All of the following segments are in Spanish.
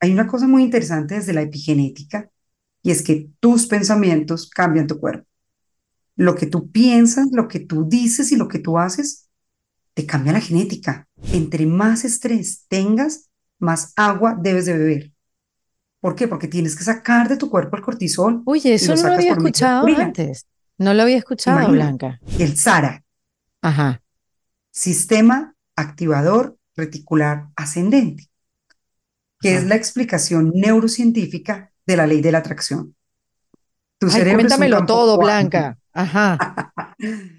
hay una cosa muy interesante desde la epigenética y es que tus pensamientos cambian tu cuerpo. Lo que tú piensas, lo que tú dices y lo que tú haces, te cambia la genética. Entre más estrés tengas, más agua debes de beber. ¿Por qué? Porque tienes que sacar de tu cuerpo el cortisol. Oye, eso no lo había escuchado antes. No lo había escuchado, Blanca. El SARA. Ajá. Sistema activador reticular ascendente, que es la explicación neurocientífica de la ley de la atracción. Tu cerebro cuéntamelo todo, Blanca. Ajá.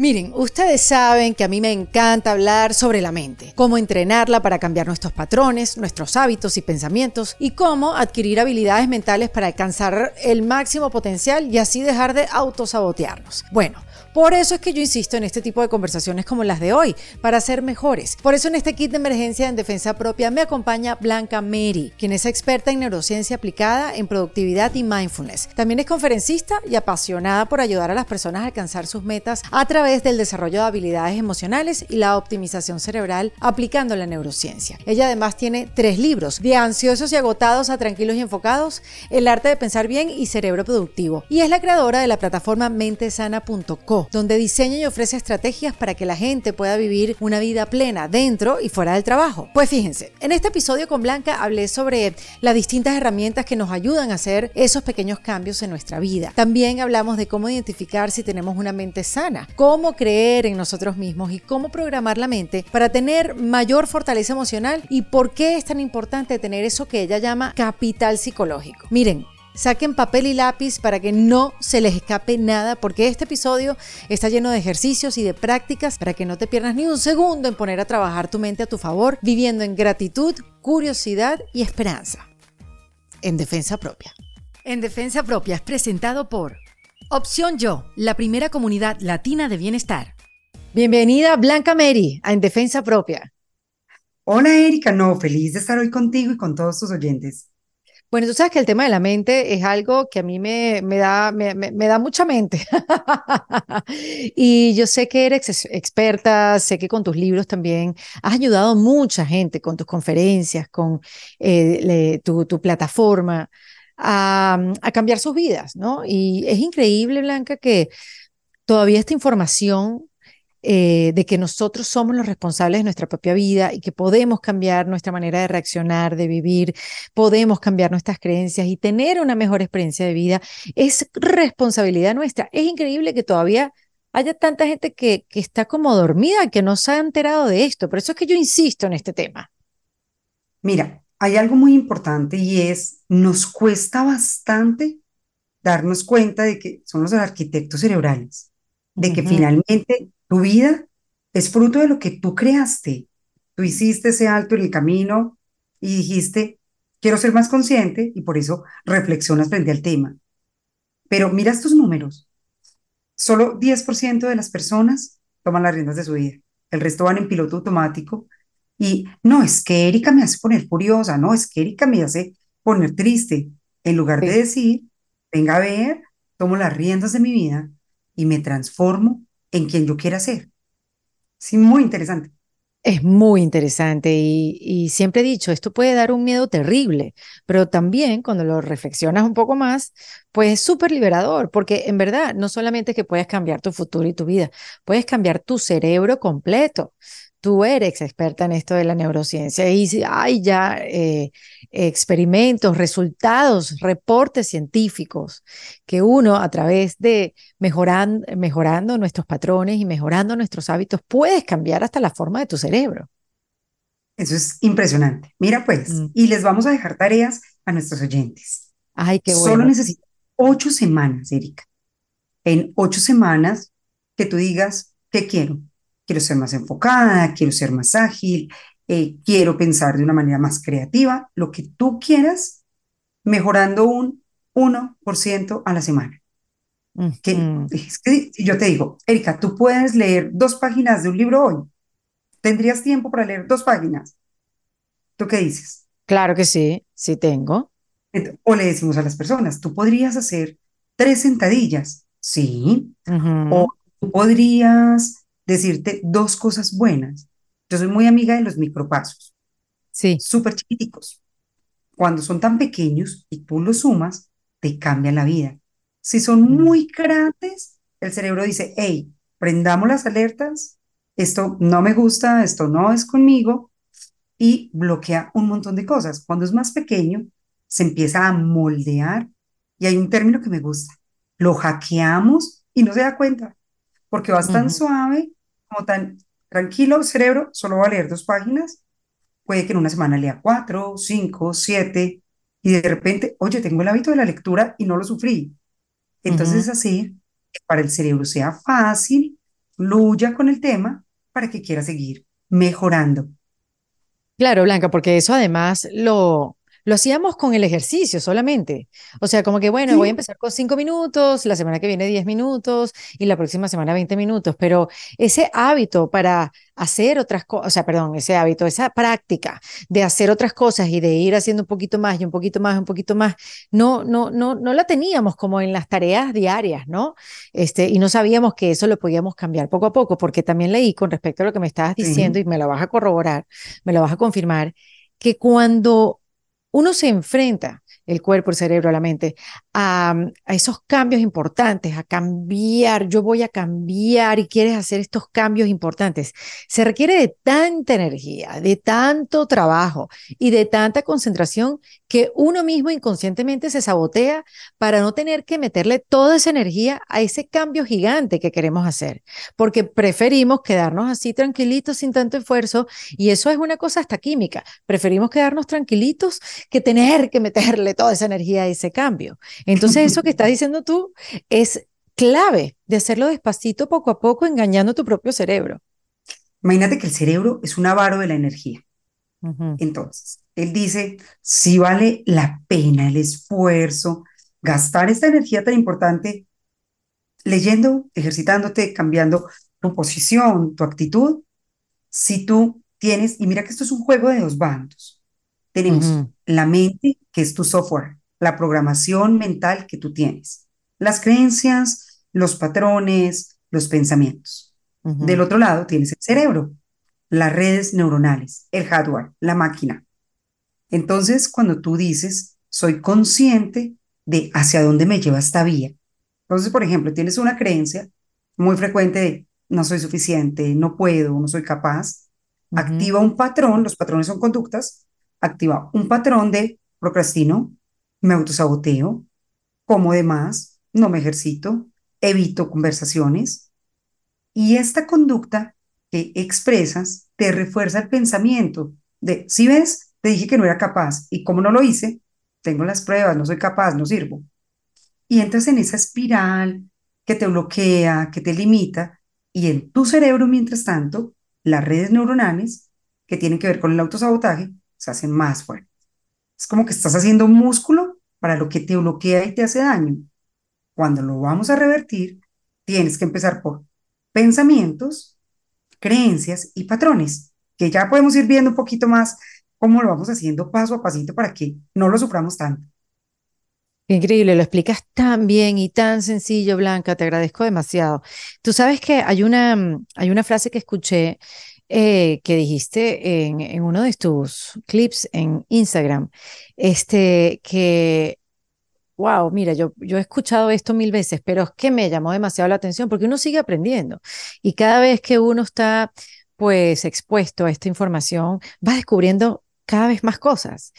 Miren, ustedes saben que a mí me encanta hablar sobre la mente, cómo entrenarla para cambiar nuestros patrones, nuestros hábitos y pensamientos y cómo adquirir habilidades mentales para alcanzar el máximo potencial y así dejar de autosabotearnos. Bueno, por eso es que yo insisto en este tipo de conversaciones como las de hoy, para ser mejores. Por eso en este kit de emergencia en defensa propia me acompaña Blanca Mary, quien es experta en neurociencia aplicada en productividad y mindfulness. También es conferencista y apasionada por ayudar a las personas a alcanzar sus metas a través del desarrollo de habilidades emocionales y la optimización cerebral aplicando la neurociencia. Ella además tiene tres libros, de ansiosos y agotados a tranquilos y enfocados, El arte de pensar bien y Cerebro Productivo. Y es la creadora de la plataforma donde diseña y ofrece estrategias para que la gente pueda vivir una vida plena dentro y fuera del trabajo. Pues fíjense, en este episodio con Blanca hablé sobre las distintas herramientas que nos ayudan a hacer esos pequeños cambios en nuestra vida. También hablamos de cómo identificar si tenemos una mente sana, cómo creer en nosotros mismos y cómo programar la mente para tener mayor fortaleza emocional y por qué es tan importante tener eso que ella llama capital psicológico. Miren, Saquen papel y lápiz para que no se les escape nada, porque este episodio está lleno de ejercicios y de prácticas para que no te pierdas ni un segundo en poner a trabajar tu mente a tu favor, viviendo en gratitud, curiosidad y esperanza. En defensa propia. En defensa propia es presentado por Opción Yo, la primera comunidad latina de bienestar. Bienvenida Blanca Mary a En Defensa Propia. Hola Erika, no, feliz de estar hoy contigo y con todos tus oyentes. Bueno, tú sabes que el tema de la mente es algo que a mí me, me da, me, da mucha mente. y yo sé que eres experta, sé que con tus libros también has ayudado a mucha gente con tus conferencias, con eh, tu, tu, plataforma, a, a cambiar sus vidas, ¿no? Y es increíble, Blanca, que todavía esta información eh, de que nosotros somos los responsables de nuestra propia vida y que podemos cambiar nuestra manera de reaccionar, de vivir, podemos cambiar nuestras creencias y tener una mejor experiencia de vida, es responsabilidad nuestra. Es increíble que todavía haya tanta gente que, que está como dormida, que no se ha enterado de esto. Por eso es que yo insisto en este tema. Mira, hay algo muy importante y es, nos cuesta bastante darnos cuenta de que somos los arquitectos cerebrales, de que finalmente tu vida es fruto de lo que tú creaste. Tú hiciste ese alto en el camino y dijiste, quiero ser más consciente y por eso reflexionas frente al tema. Pero mira estos números. Solo 10% de las personas toman las riendas de su vida. El resto van en piloto automático. Y no, es que Erika me hace poner furiosa, no, es que Erika me hace poner triste. En lugar de decir, venga a ver, tomo las riendas de mi vida y me transformo en quien yo quiera ser. Sí, muy interesante. Es muy interesante y, siempre he dicho, esto puede dar un miedo terrible, pero también cuando lo reflexionas un poco más, pues es súper liberador, porque en verdad no solamente es que puedes cambiar tu futuro y tu vida, puedes cambiar tu cerebro completo tú eres experta en esto de la neurociencia y hay ya eh, experimentos, resultados, reportes científicos que uno a través de mejorando nuestros patrones y mejorando nuestros hábitos puedes cambiar hasta la forma de tu cerebro. Eso es impresionante. Mira pues, mm. y les vamos a dejar tareas a nuestros oyentes. Ay, qué bueno. Solo necesitas ocho semanas, Erika. En ocho semanas que tú digas, ¿qué quiero? Quiero ser más enfocada, quiero ser más ágil, eh, quiero pensar de una manera más creativa, lo que tú quieras, mejorando un 1% a la semana. que, es que yo te digo, Erika, tú puedes leer dos páginas de un libro hoy. ¿Tendrías tiempo para leer dos páginas? ¿Tú qué dices? Claro que sí, sí tengo. O le decimos a las personas, tú podrías hacer tres sentadillas, sí. O tú podrías decirte dos cosas buenas. Yo soy muy amiga de los micropasos. Sí. Súper chiquiticos. cuando son tan pequeños y tú los sumas, te cambian la vida. Si son muy grandes, el cerebro dice, hey, prendamos las alertas, esto no me gusta, esto no es conmigo, y bloquea un montón de cosas. Cuando es más pequeño, se empieza a moldear, y hay un término que me gusta, lo hackeamos y no se da cuenta, porque vas tan suave, como tan tranquilo, cerebro, solo va a leer dos páginas, puede que en una semana lea cuatro, cinco, siete, y de repente, oye, tengo el hábito de la lectura y no lo sufrí. Entonces es así, que para el cerebro sea fácil, luya con el tema para que quiera seguir mejorando. Claro, Blanca, porque eso además lo, lo hacíamos con el ejercicio solamente. O sea, como que, bueno, voy a empezar con cinco minutos, la semana que viene diez minutos y la próxima semana veinte minutos, pero ese hábito para hacer otras cosas, o sea, perdón, ese hábito, esa práctica de hacer otras cosas y de ir haciendo un poquito más y un poquito más, un poquito más, no, no, no, no la teníamos como en las tareas diarias, ¿no? Este, y no sabíamos que eso lo podíamos cambiar poco a poco, porque también leí con respecto a lo que me estabas diciendo y me lo vas a corroborar, me lo vas a confirmar, que cuando uno se enfrenta, el cuerpo, el cerebro, la mente, a, esos cambios importantes, a cambiar, yo voy a cambiar y quieres hacer estos cambios importantes, se requiere de tanta energía, de tanto trabajo y de tanta concentración que uno mismo inconscientemente se sabotea para no tener que meterle toda esa energía a ese cambio gigante que queremos hacer, porque preferimos quedarnos así tranquilitos sin tanto esfuerzo y eso es una cosa hasta química, preferimos quedarnos tranquilitos que tener que meterle toda esa energía a ese cambio. Entonces eso que estás diciendo tú es clave de hacerlo despacito, poco a poco, engañando tu propio cerebro. Imagínate que el cerebro es un avaro de la energía. Entonces, él dice, si vale la pena el esfuerzo, gastar esta energía tan importante leyendo, ejercitándote, cambiando tu posición, tu actitud, si tú tienes, y mira que esto es un juego de dos bandos, tenemos la mente, que es tu software, la programación mental que tú tienes, las creencias, los patrones, los pensamientos. Del otro lado tienes el cerebro, las redes neuronales, el hardware, la máquina. Entonces, cuando tú dices, soy consciente de hacia dónde me lleva esta vía. Entonces, por ejemplo, tienes una creencia muy frecuente de no soy suficiente, no puedo, no soy capaz. Activa un patrón, los patrones son conductas, activa un patrón de procrastino, me autosaboteo, como de más, no me ejercito, evito conversaciones. Y esta conducta que expresas te refuerza el pensamiento de, si ves, te dije que no era capaz y como no lo hice, tengo las pruebas, no soy capaz, no sirvo. Y entras en esa espiral que te bloquea, que te limita y en tu cerebro, mientras tanto, las redes neuronales que tienen que ver con el autosabotaje se hacen más fuertes. Es como que estás haciendo músculo para lo que te bloquea y te hace daño. Cuando lo vamos a revertir, tienes que empezar por pensamientos, creencias y patrones, que ya podemos ir viendo un poquito más cómo lo vamos haciendo paso a pasito para que no lo suframos tanto. Increíble, lo explicas tan bien y tan sencillo, Blanca, te agradezco demasiado. Tú sabes que hay una, mm, hay una frase que escuché eh, que dijiste en, en, uno de tus clips en Instagram, este, que, wow, mira, yo, yo he escuchado esto mil veces, pero es que me llamó demasiado la atención porque uno sigue aprendiendo y cada vez que uno está pues expuesto a esta información, va descubriendo cada vez más cosas.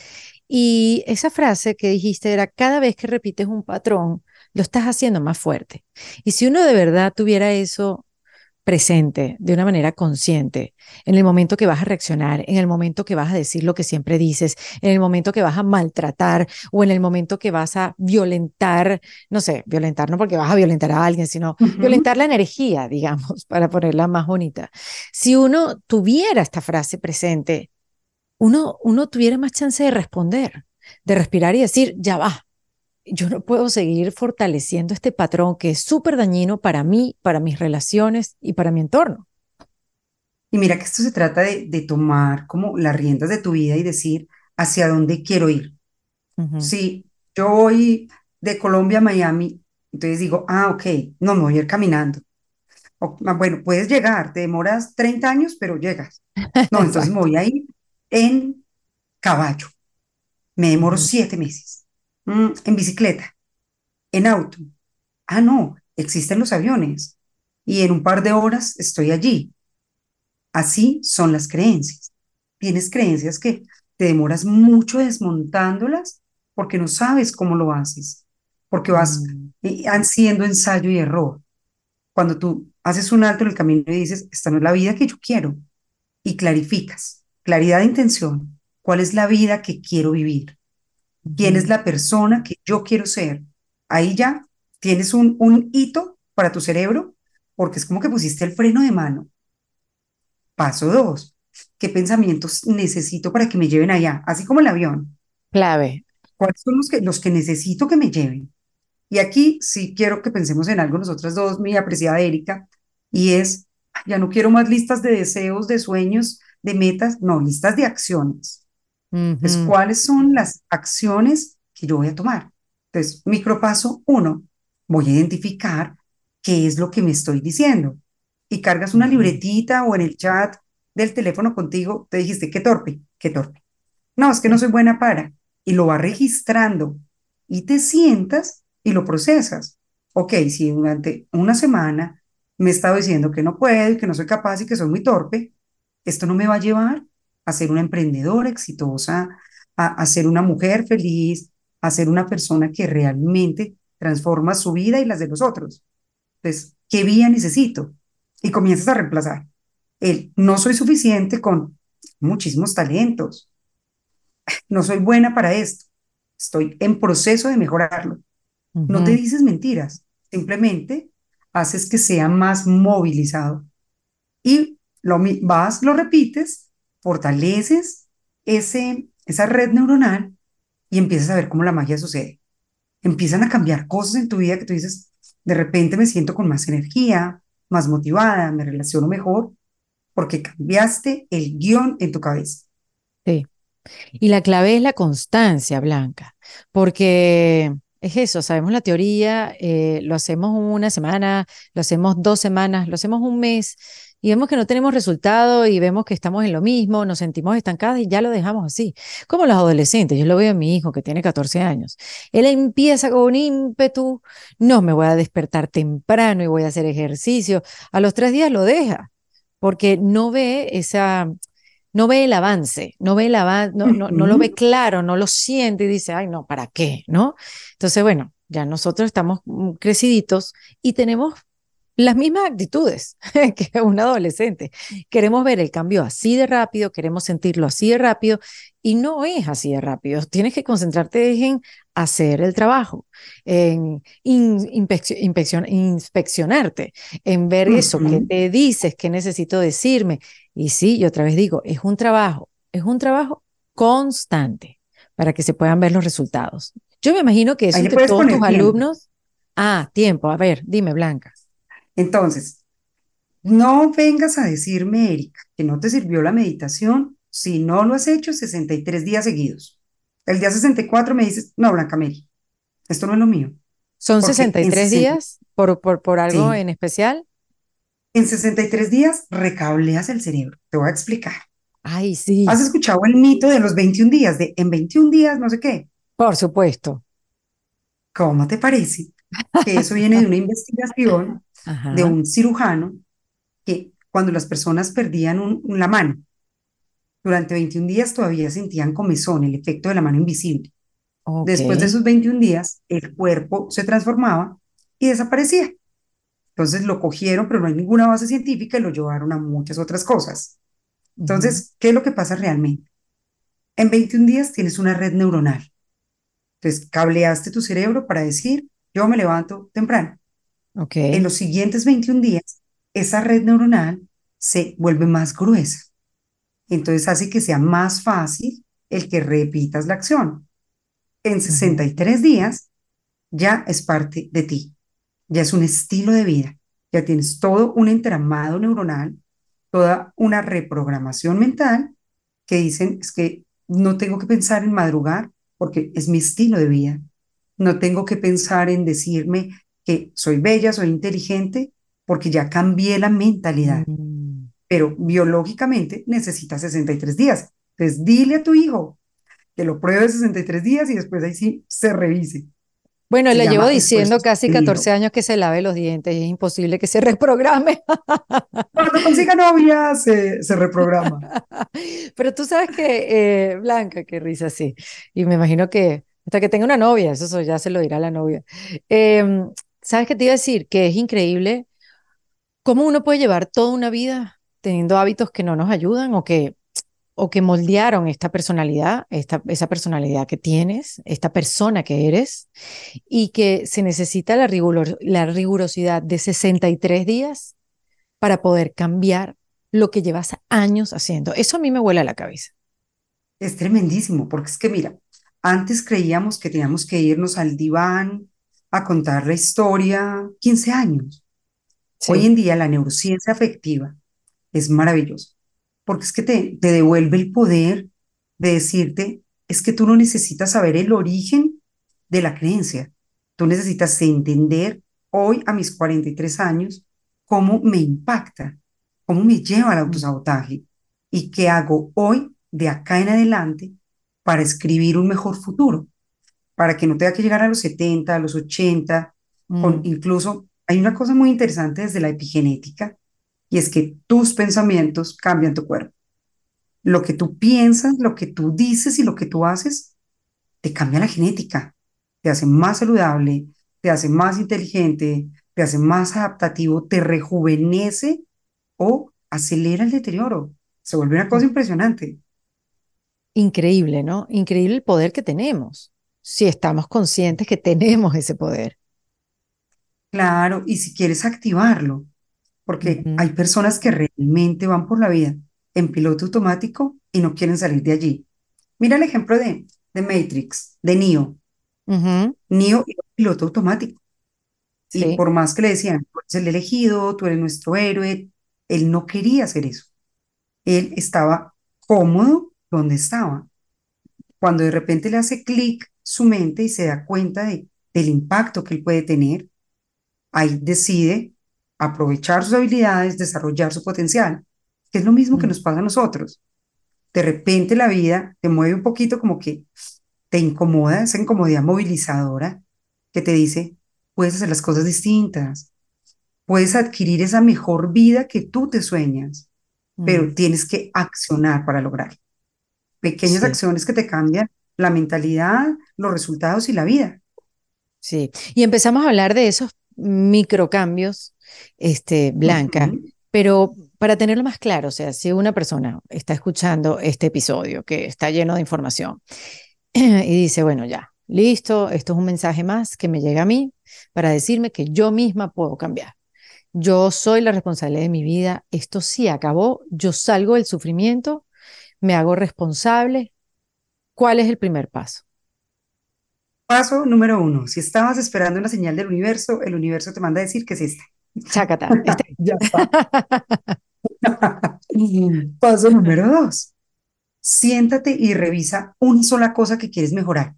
Y esa frase que dijiste era, cada vez que repites un patrón, lo estás haciendo más fuerte. Y si uno de verdad tuviera eso presente de una manera consciente, en el momento que vas a reaccionar, en el momento que vas a decir lo que siempre dices, en el momento que vas a maltratar o en el momento que vas a violentar, no sé, violentar no porque vas a violentar a alguien, sino violentar la energía, digamos, para ponerla más bonita. Si uno tuviera esta frase presente, uno, uno tuviera más chance de responder, de respirar y decir, ya va, yo no puedo seguir fortaleciendo este patrón que es súper dañino para mí, para mis relaciones y para mi entorno. Y mira que esto se trata de, de tomar como las riendas de tu vida y decir hacia dónde quiero ir. Si yo voy de Colombia a Miami, entonces digo, ah, ok, no me voy a ir caminando. Ah, bueno, puedes llegar, te demoras 30 años, pero llegas. No, entonces me voy a ir en caballo. Me demoro siete meses. Mm, en bicicleta, en auto. Ah, no, existen los aviones. Y en un par de horas estoy allí. Así son las creencias. Tienes creencias que te demoras mucho desmontándolas porque no sabes cómo lo haces, porque vas mm. haciendo ensayo y error. Cuando tú haces un alto en el camino y dices, esta no es la vida que yo quiero, y clarificas, claridad de intención, cuál es la vida que quiero vivir, quién es la persona que yo quiero ser. Ahí ya tienes un, un hito para tu cerebro, porque es como que pusiste el freno de mano. Paso dos, ¿qué pensamientos necesito para que me lleven allá? Así como el avión. Clave. ¿Cuáles son los que, los que necesito que me lleven? Y aquí sí quiero que pensemos en algo nosotras dos, mi apreciada Erika, y es, ya no quiero más listas de deseos, de sueños, de metas, no, listas de acciones. Entonces, ¿cuáles son las acciones que yo voy a tomar? Entonces, micropaso uno, voy a identificar qué es lo que me estoy diciendo. Y cargas una libretita o en el chat del teléfono contigo, te dijiste, qué torpe, qué torpe. No, es que no soy buena para. Y lo va registrando y te sientas y lo procesas. Ok, si durante una semana me he estado diciendo que no puedo y que no soy capaz y que soy muy torpe, esto no me va a llevar a ser una emprendedora exitosa, a, a ser una mujer feliz, a ser una persona que realmente transforma su vida y las de los otros. Entonces, ¿qué vía necesito? Y comienzas a reemplazar el no soy suficiente con muchísimos talentos. No soy buena para esto. Estoy en proceso de mejorarlo. No te dices mentiras, simplemente haces que sea más movilizado. Y lo vas, lo repites, fortaleces ese, esa red neuronal y empiezas a ver cómo la magia sucede. Empiezan a cambiar cosas en tu vida que tú dices, de repente me siento con más energía, más motivada, me relaciono mejor porque cambiaste el guion en tu cabeza. Sí. Y la clave es la constancia, Blanca, porque es eso, sabemos la teoría, eh, lo hacemos una semana, lo hacemos dos semanas, lo hacemos un mes y vemos que no tenemos resultado y vemos que estamos en lo mismo, nos sentimos estancadas y ya lo dejamos así. Como los adolescentes, yo lo veo en mi hijo que tiene 14 años. Él empieza con un ímpetu, no me voy a despertar temprano y voy a hacer ejercicio. A los tres días lo deja porque no ve esa, no ve el avance, no ve el no, no, no, lo ve claro, no lo siente y dice, ay, no, ¿para qué? ¿No? Entonces, bueno, ya nosotros estamos mm, creciditos y tenemos las mismas actitudes que un adolescente. Queremos ver el cambio así de rápido, queremos sentirlo así de rápido y no es así de rápido. Tienes que concentrarte en hacer el trabajo, en inspeccionarte, en ver eso que te dices, que necesito decirme. Y sí, yo otra vez digo, es un trabajo, es un trabajo constante para que se puedan ver los resultados. Yo me imagino que eso entre todos tus alumnos. Ah, tiempo. A ver, dime, Blanca. Entonces, no vengas a decirme, Erika, que no te sirvió la meditación si no lo has hecho 63 días seguidos. El día 64 me dices, no, Blanca Mary, esto no es lo mío. ¿Son 63 días por, por, por algo en especial? En 63 días recableas el cerebro. Te voy a explicar. Ay, sí. ¿Has escuchado el mito de los 21 días? De en 21 días, no sé qué. Por supuesto. ¿Cómo te parece? Que eso viene de una investigación de un cirujano que cuando las personas perdían la mano, durante 21 días todavía sentían comezón, el efecto de la mano invisible. Después de esos 21 días, el cuerpo se transformaba y desaparecía. Entonces lo cogieron, pero no hay ninguna base científica y lo llevaron a muchas otras cosas. Entonces, ¿qué es lo que pasa realmente? En 21 días tienes una red neuronal. Entonces, cableaste tu cerebro para decir, yo me levanto temprano. En los siguientes 21 días, esa red neuronal se vuelve más gruesa. Entonces hace que sea más fácil el que repitas la acción. En 63 días ya es parte de ti, ya es un estilo de vida, ya tienes todo un entramado neuronal, toda una reprogramación mental que dicen es que no tengo que pensar en madrugar porque es mi estilo de vida. No tengo que pensar en decirme que soy bella, soy inteligente, porque ya cambié la mentalidad. Mm. Pero biológicamente necesita 63 días. Entonces, dile a tu hijo que lo pruebe 63 días y después ahí sí se revise. Bueno, le llevo diciendo casi 14 años que se lave los dientes y es imposible que se reprograme. Cuando consiga novia se, se reprograma. Pero tú sabes que, eh, Blanca, qué risa, sí. Y me imagino que hasta que tenga una novia, eso ya se lo dirá la novia. Em, ¿Sabes qué te iba a decir? Que es increíble cómo uno puede llevar toda una vida teniendo hábitos que no nos ayudan o que o que moldearon esta personalidad, esta, esa personalidad que tienes, esta persona que eres, y que se necesita la, la rigurosidad de 63 días para poder cambiar lo que llevas años haciendo. Eso a mí me vuela la cabeza. Es tremendísimo, porque es que mira, antes creíamos que teníamos que irnos al diván a contar la historia 15 años. Hoy en día la neurociencia afectiva es maravillosa porque es que te, te devuelve el poder de decirte, es que tú no necesitas saber el origen de la creencia, tú necesitas entender hoy a mis 43 años cómo me impacta, cómo me lleva al autosabotaje y qué hago hoy de acá en adelante para escribir un mejor futuro, para que no tenga que llegar a los 70, a los 80, con mm. incluso hay una cosa muy interesante desde la epigenética y es que tus pensamientos cambian tu cuerpo. Lo que tú piensas, lo que tú dices y lo que tú haces, te cambia la genética, te hace más saludable, te hace más inteligente, te hace más adaptativo, te rejuvenece o acelera el deterioro. Se vuelve una cosa impresionante. Increíble, ¿no? Increíble el poder que tenemos, si estamos conscientes que tenemos ese poder. Claro, y si quieres activarlo, porque hay personas que realmente van por la vida en piloto automático y no quieren salir de allí. Mira el ejemplo de, de Matrix, de Neo. Neo era piloto automático. Y por más que le decían, tú eres el elegido, tú eres nuestro héroe, él no quería hacer eso. Él estaba cómodo donde estaba. Cuando de repente le hace clic su mente y se da cuenta de, del impacto que él puede tener, ahí decide aprovechar sus habilidades, desarrollar su potencial, que es lo mismo que mm. nos pasa a nosotros. De repente la vida te mueve un poquito como que te incomoda, esa incomodidad movilizadora que te dice, puedes hacer las cosas distintas, puedes adquirir esa mejor vida que tú te sueñas, pero mm. tienes que accionar para lograr. Pequeñas acciones que te cambian la mentalidad, los resultados y la vida. Sí, y empezamos a hablar de esos microcambios este, Blanca. Pero para tenerlo más claro, o sea, si una persona está escuchando este episodio que está lleno de información y dice, bueno, ya, listo, esto es un mensaje más que me llega a mí para decirme que yo misma puedo cambiar. Yo soy la responsable de mi vida, esto sí acabó, yo salgo del sufrimiento, me hago responsable. ¿Cuál es el primer paso? Paso número uno, si estabas esperando una señal del universo, el universo te manda a decir que es esta. Chácata. Este. ya está. Paso número dos. Siéntate y revisa una sola cosa que quieres mejorar.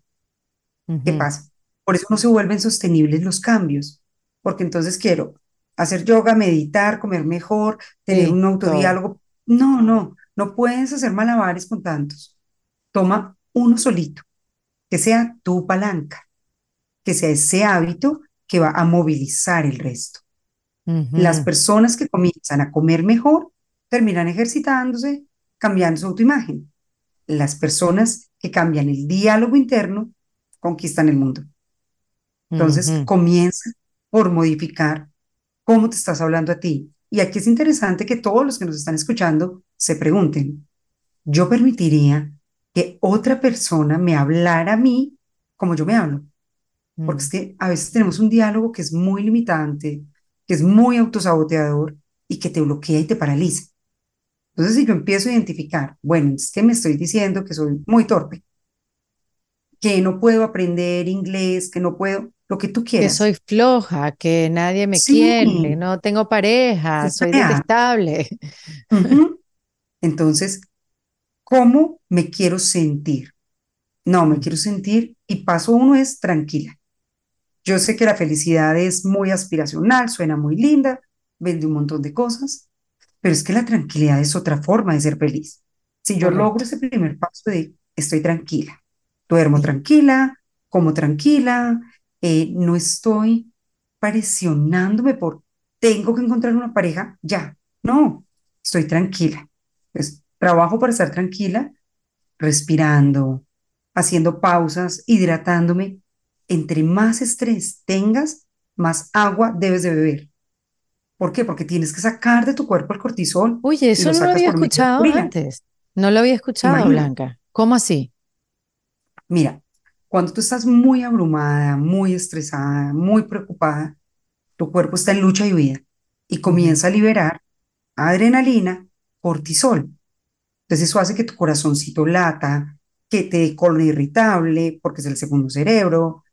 ¿Qué pasa? Por eso no se vuelven sostenibles los cambios, porque entonces quiero hacer yoga, meditar, comer mejor, tener un autodiálogo. No, no, no puedes hacer malabares con tantos. Toma uno solito, que sea tu palanca, que sea ese hábito que va a movilizar el resto. Las personas que comienzan a comer mejor terminan ejercitándose, cambiando su autoimagen. Las personas que cambian el diálogo interno conquistan el mundo. Entonces, comienza por modificar cómo te estás hablando a ti. Y aquí es interesante que todos los que nos están escuchando se pregunten, ¿yo permitiría que otra persona me hablara a mí como yo me hablo? Porque mm. es que a veces tenemos un diálogo que es muy limitante, que es muy autosaboteador y que te bloquea y te paraliza. Entonces, si yo empiezo a identificar, bueno, es que me estoy diciendo que soy muy torpe, que no puedo aprender inglés, que no puedo, lo que tú quieras. Que soy floja, que nadie me quiere, no tengo pareja, soy detestable. Entonces, ¿cómo me quiero sentir? No, me quiero sentir y paso uno es tranquila. Yo sé que la felicidad es muy aspiracional, suena muy linda, vende un montón de cosas, pero es que la tranquilidad es otra forma de ser feliz. Si yo logro ese primer paso de estoy tranquila, Duermo tranquila, como tranquila, eh, no estoy presionándome por tengo que encontrar una pareja ya. No, estoy tranquila. Pues, trabajo para estar tranquila, respirando, haciendo pausas, hidratándome. Entre más estrés tengas, más agua debes de beber. ¿Por qué? Porque tienes que sacar de tu cuerpo el cortisol. Oye, eso no lo había escuchado antes. No lo había escuchado, Blanca. ¿Cómo así? Mira, cuando tú estás muy abrumada, muy estresada, muy preocupada, tu cuerpo está en lucha y huida y comienza a liberar adrenalina, cortisol. Entonces eso hace que tu corazoncito lata, que te dé colon irritable, porque es el segundo cerebro,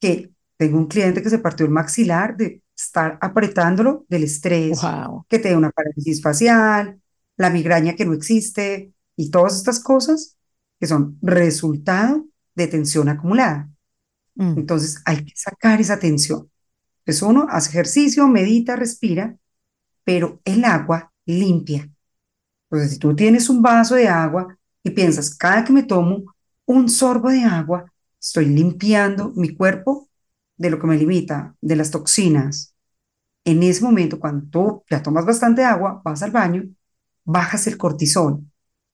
que tengo un cliente que se partió el maxilar de estar apretándolo del estrés, que te dé una parálisis facial, la migraña que no existe y todas estas cosas que son resultado de tensión acumulada. Mm. Entonces hay que sacar esa tensión. Entonces uno hace ejercicio, medita, respira, pero el agua limpia. Entonces si tú tienes un vaso de agua y piensas, cada que me tomo un sorbo de agua, estoy limpiando mi cuerpo de lo que me limita, de las toxinas. En ese momento, cuando tú ya tomas bastante agua, vas al baño, bajas el cortisol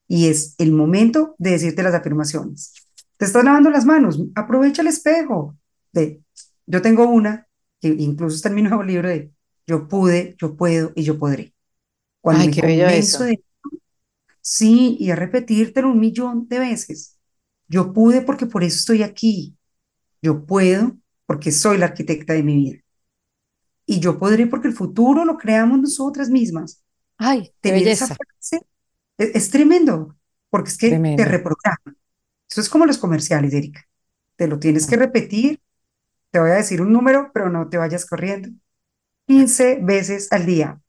y es el momento de decirte las afirmaciones. Te estás lavando las manos, aprovecha el espejo. De, yo tengo una que incluso está en mi nuevo libro de yo pude, yo puedo y yo podré. Cuando Ay, qué bello eso. De, sí, y a repetírtelo un millón de veces. Yo pude porque por eso estoy aquí. Yo puedo porque soy la arquitecta de mi vida. Y yo podré porque el futuro lo creamos nosotras mismas. Ay, qué belleza. es, tremendo, porque es que te reprograma. Eso es como los comerciales, Erika. Te lo tienes que repetir. Te voy a decir un número, pero no te vayas corriendo. 15 veces al día.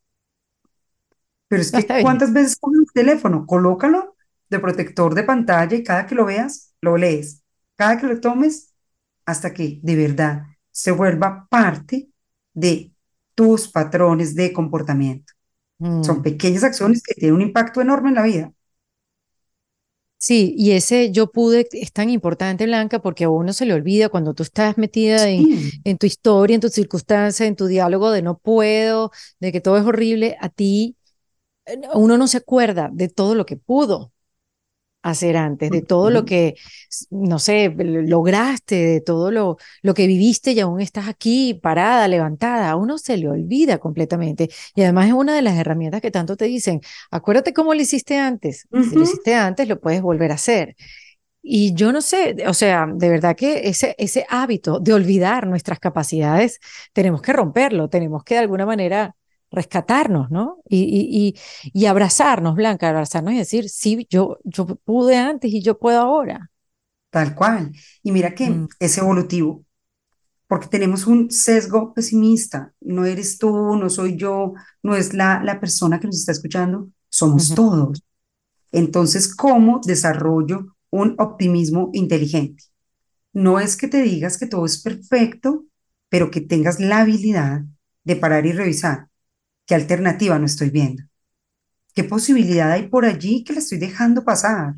Pero es que, ¿cuántas veces con el teléfono? Colócalo de protector de pantalla y cada que lo veas, lo lees. Cada que lo tomes, hasta que de verdad se vuelva parte de tus patrones de comportamiento. Son mm. pequeñas acciones que tienen un impacto enorme en la vida. Sí, y ese yo pude es tan importante, Blanca, porque a uno se le olvida cuando tú estás metida en, en, tu historia, en tus circunstancias, en tu diálogo de no puedo, de que todo es horrible, a ti uno no se acuerda de todo lo que pudo hacer antes, de todo lo que, no sé, lograste, de todo lo, lo que viviste y aún estás aquí parada, levantada, a uno se le olvida completamente. Y además es una de las herramientas que tanto te dicen, acuérdate cómo lo hiciste antes, si lo hiciste antes lo puedes volver a hacer. Y yo no sé, o sea, de verdad que ese, ese hábito de olvidar nuestras capacidades, tenemos que romperlo, tenemos que de alguna manera rescatarnos, ¿no? Y, y, y, abrazarnos, Blanca, abrazarnos y decir, sí, yo, yo pude antes y yo puedo ahora. Tal cual. Y mira que mm. es evolutivo, porque tenemos un sesgo pesimista. No eres tú, no soy yo, no es la, la persona que nos está escuchando, somos todos. Entonces, ¿cómo desarrollo un optimismo inteligente? No es que te digas que todo es perfecto, pero que tengas la habilidad de parar y revisar ¿Qué alternativa no estoy viendo? ¿Qué posibilidad hay por allí que la estoy dejando pasar?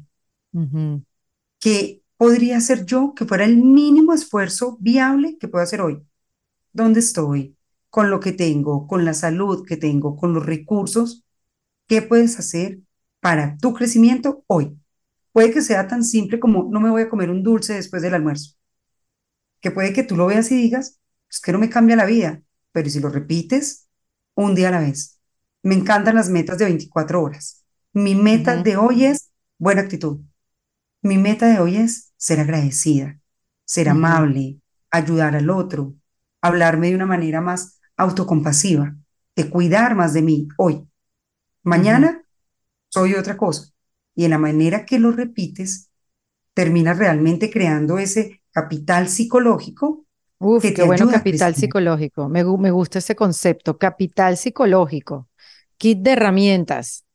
¿Qué podría hacer yo que fuera el mínimo esfuerzo viable que puedo hacer hoy? ¿Dónde estoy? Con lo que tengo, con la salud que tengo, con los recursos. ¿Qué puedes hacer para tu crecimiento hoy? Puede que sea tan simple como no me voy a comer un dulce después del almuerzo. Que puede que tú lo veas y digas, es que no me cambia la vida, pero si lo repites, un día a la vez. Me encantan las metas de 24 horas. Mi meta de hoy es buena actitud. Mi meta de hoy es ser agradecida, ser amable, ayudar al otro, hablarme de una manera más autocompasiva, de cuidar más de mí hoy. Mañana soy otra cosa. Y en la manera que lo repites, terminas realmente creando ese capital psicológico Uf, qué bueno capital psicológico. Me, me gusta ese concepto, capital psicológico, kit de herramientas.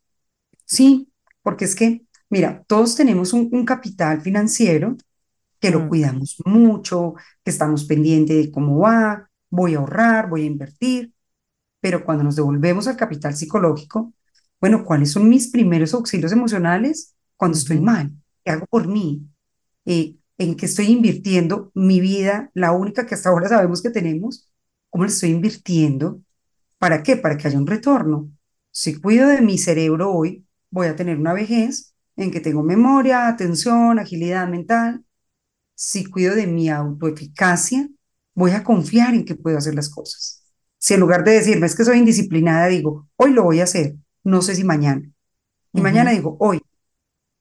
Sí, porque es que, mira, todos tenemos un, capital financiero que lo mm. cuidamos mucho, que estamos pendientes de cómo va, voy a ahorrar, voy a invertir, pero cuando nos devolvemos al capital psicológico, bueno, ¿cuáles son mis primeros auxilios emocionales cuando estoy mal? ¿Qué hago por mí? Eh, en qué estoy invirtiendo mi vida, la única que hasta ahora sabemos que tenemos, cómo la estoy invirtiendo, ¿para qué? Para que haya un retorno. Si cuido de mi cerebro hoy, voy a tener una vejez en que tengo memoria, atención, agilidad mental. Si cuido de mi autoeficacia, voy a confiar en que puedo hacer las cosas. Si en lugar de decirme es que soy indisciplinada, digo, hoy lo voy a hacer, no sé si mañana. Y mañana digo, hoy.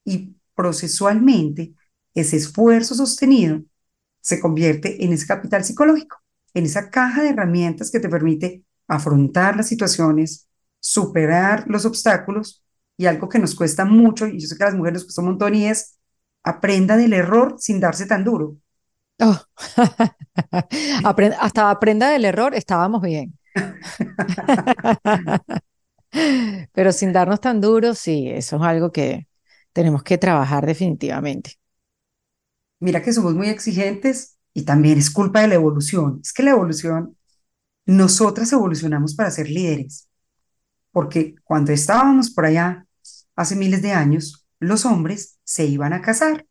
Y procesualmente, ese esfuerzo sostenido se convierte en ese capital psicológico, en esa caja de herramientas que te permite afrontar las situaciones, superar los obstáculos y algo que nos cuesta mucho, y yo sé que a las mujeres nos cuesta un montón, y es aprenda del error sin darse tan duro. Oh. hasta aprenda del error estábamos bien. Pero sin darnos tan duro, sí, eso es algo que tenemos que trabajar definitivamente. Mira que somos muy exigentes y también es culpa de la evolución. Es que la evolución, nosotras evolucionamos para ser líderes, porque cuando estábamos por allá hace miles de años, los hombres se iban a casar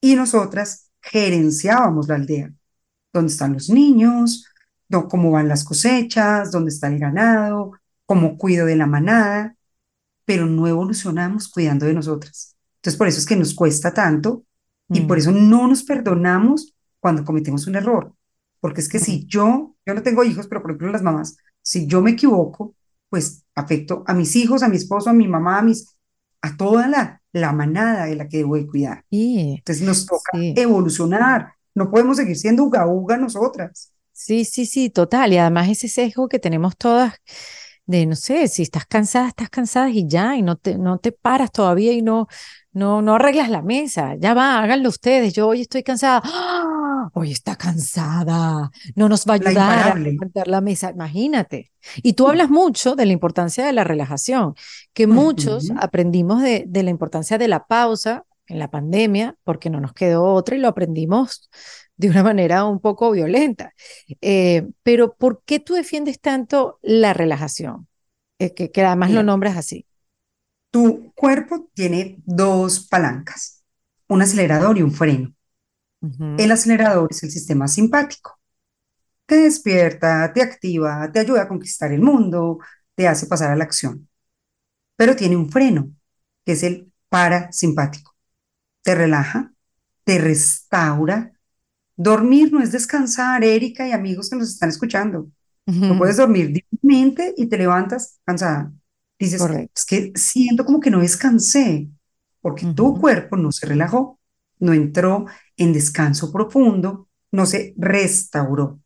y nosotras gerenciábamos la aldea, dónde están los niños, cómo van las cosechas, dónde está el ganado, cómo cuido de la manada, pero no evolucionamos cuidando de nosotras. Entonces, por eso es que nos cuesta tanto y por eso no nos perdonamos cuando cometemos un error. Porque es que si yo, yo no tengo hijos, pero por ejemplo las mamás, si yo me equivoco, pues afecto a mis hijos, a mi esposo, a mi mamá, a, mis, a toda la, la manada de la que debo de cuidar. Entonces nos toca evolucionar. No podemos seguir siendo uga uga nosotras. Sí, sí, sí, total. Y además ese sesgo que tenemos todas de, no sé, si estás cansada, estás cansada y ya, y no te, no te paras todavía y no, no, no arreglas la mesa. Ya va, háganlo ustedes. Yo hoy estoy cansada. ¡Ah! Hoy está cansada. No nos va a ayudar a levantar la mesa. Imagínate. Y tú hablas mucho de la importancia de la relajación, que muchos aprendimos de, de la importancia de la pausa en la pandemia, porque no nos quedó otra y lo aprendimos de una manera un poco violenta. Eh, pero ¿por qué tú defiendes tanto la relajación? Eh, que, que, además lo nombras así. Tu cuerpo tiene dos palancas, un acelerador y un freno. El acelerador es el sistema simpático. Te despierta, te activa, te ayuda a conquistar el mundo, te hace pasar a la acción. Pero tiene un freno, que es el parasimpático. Te relaja, te restaura. Dormir no es descansar, Erika y amigos que nos están escuchando. No puedes dormir dignamente y te levantas cansada. Dices, es que siento como que no descansé, porque tu cuerpo no se relajó, no entró en descanso profundo, no se restauró.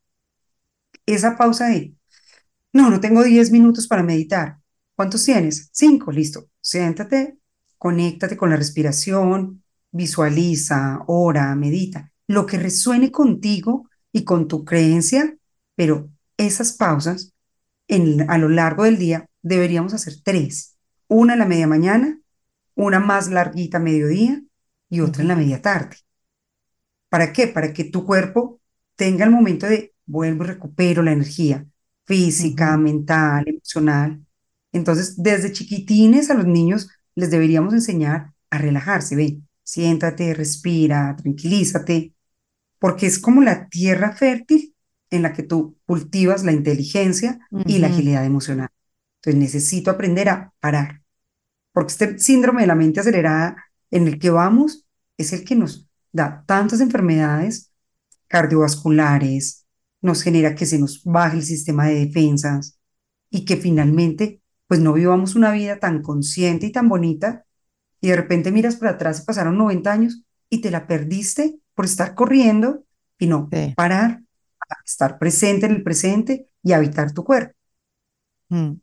Esa pausa de, no, no tengo 10 minutos para meditar. ¿Cuántos tienes? Cinco, listo. Siéntate, conéctate con la respiración, visualiza, ora, medita, lo que resuene contigo y con tu creencia, pero esas pausas en, a lo largo del día deberíamos hacer tres. Una en la media mañana, una más larguita a mediodía y otra en la media tarde. ¿Para qué? Para que tu cuerpo tenga el momento de vuelvo y recupero la energía física, mental, emocional. Entonces, desde chiquitines a los niños les deberíamos enseñar a relajarse. Ven, siéntate, respira, tranquilízate, porque es como la tierra fértil en la que tú cultivas la inteligencia y la agilidad emocional. Entonces necesito aprender a parar, porque este síndrome de la mente acelerada en el que vamos es el que nos da tantas enfermedades cardiovasculares, nos genera que se nos baje el sistema de defensas y que finalmente pues no vivamos una vida tan consciente y tan bonita y de repente miras para atrás y pasaron 90 años y te la perdiste por estar corriendo y no parar, estar presente en el presente y habitar tu cuerpo. Mm.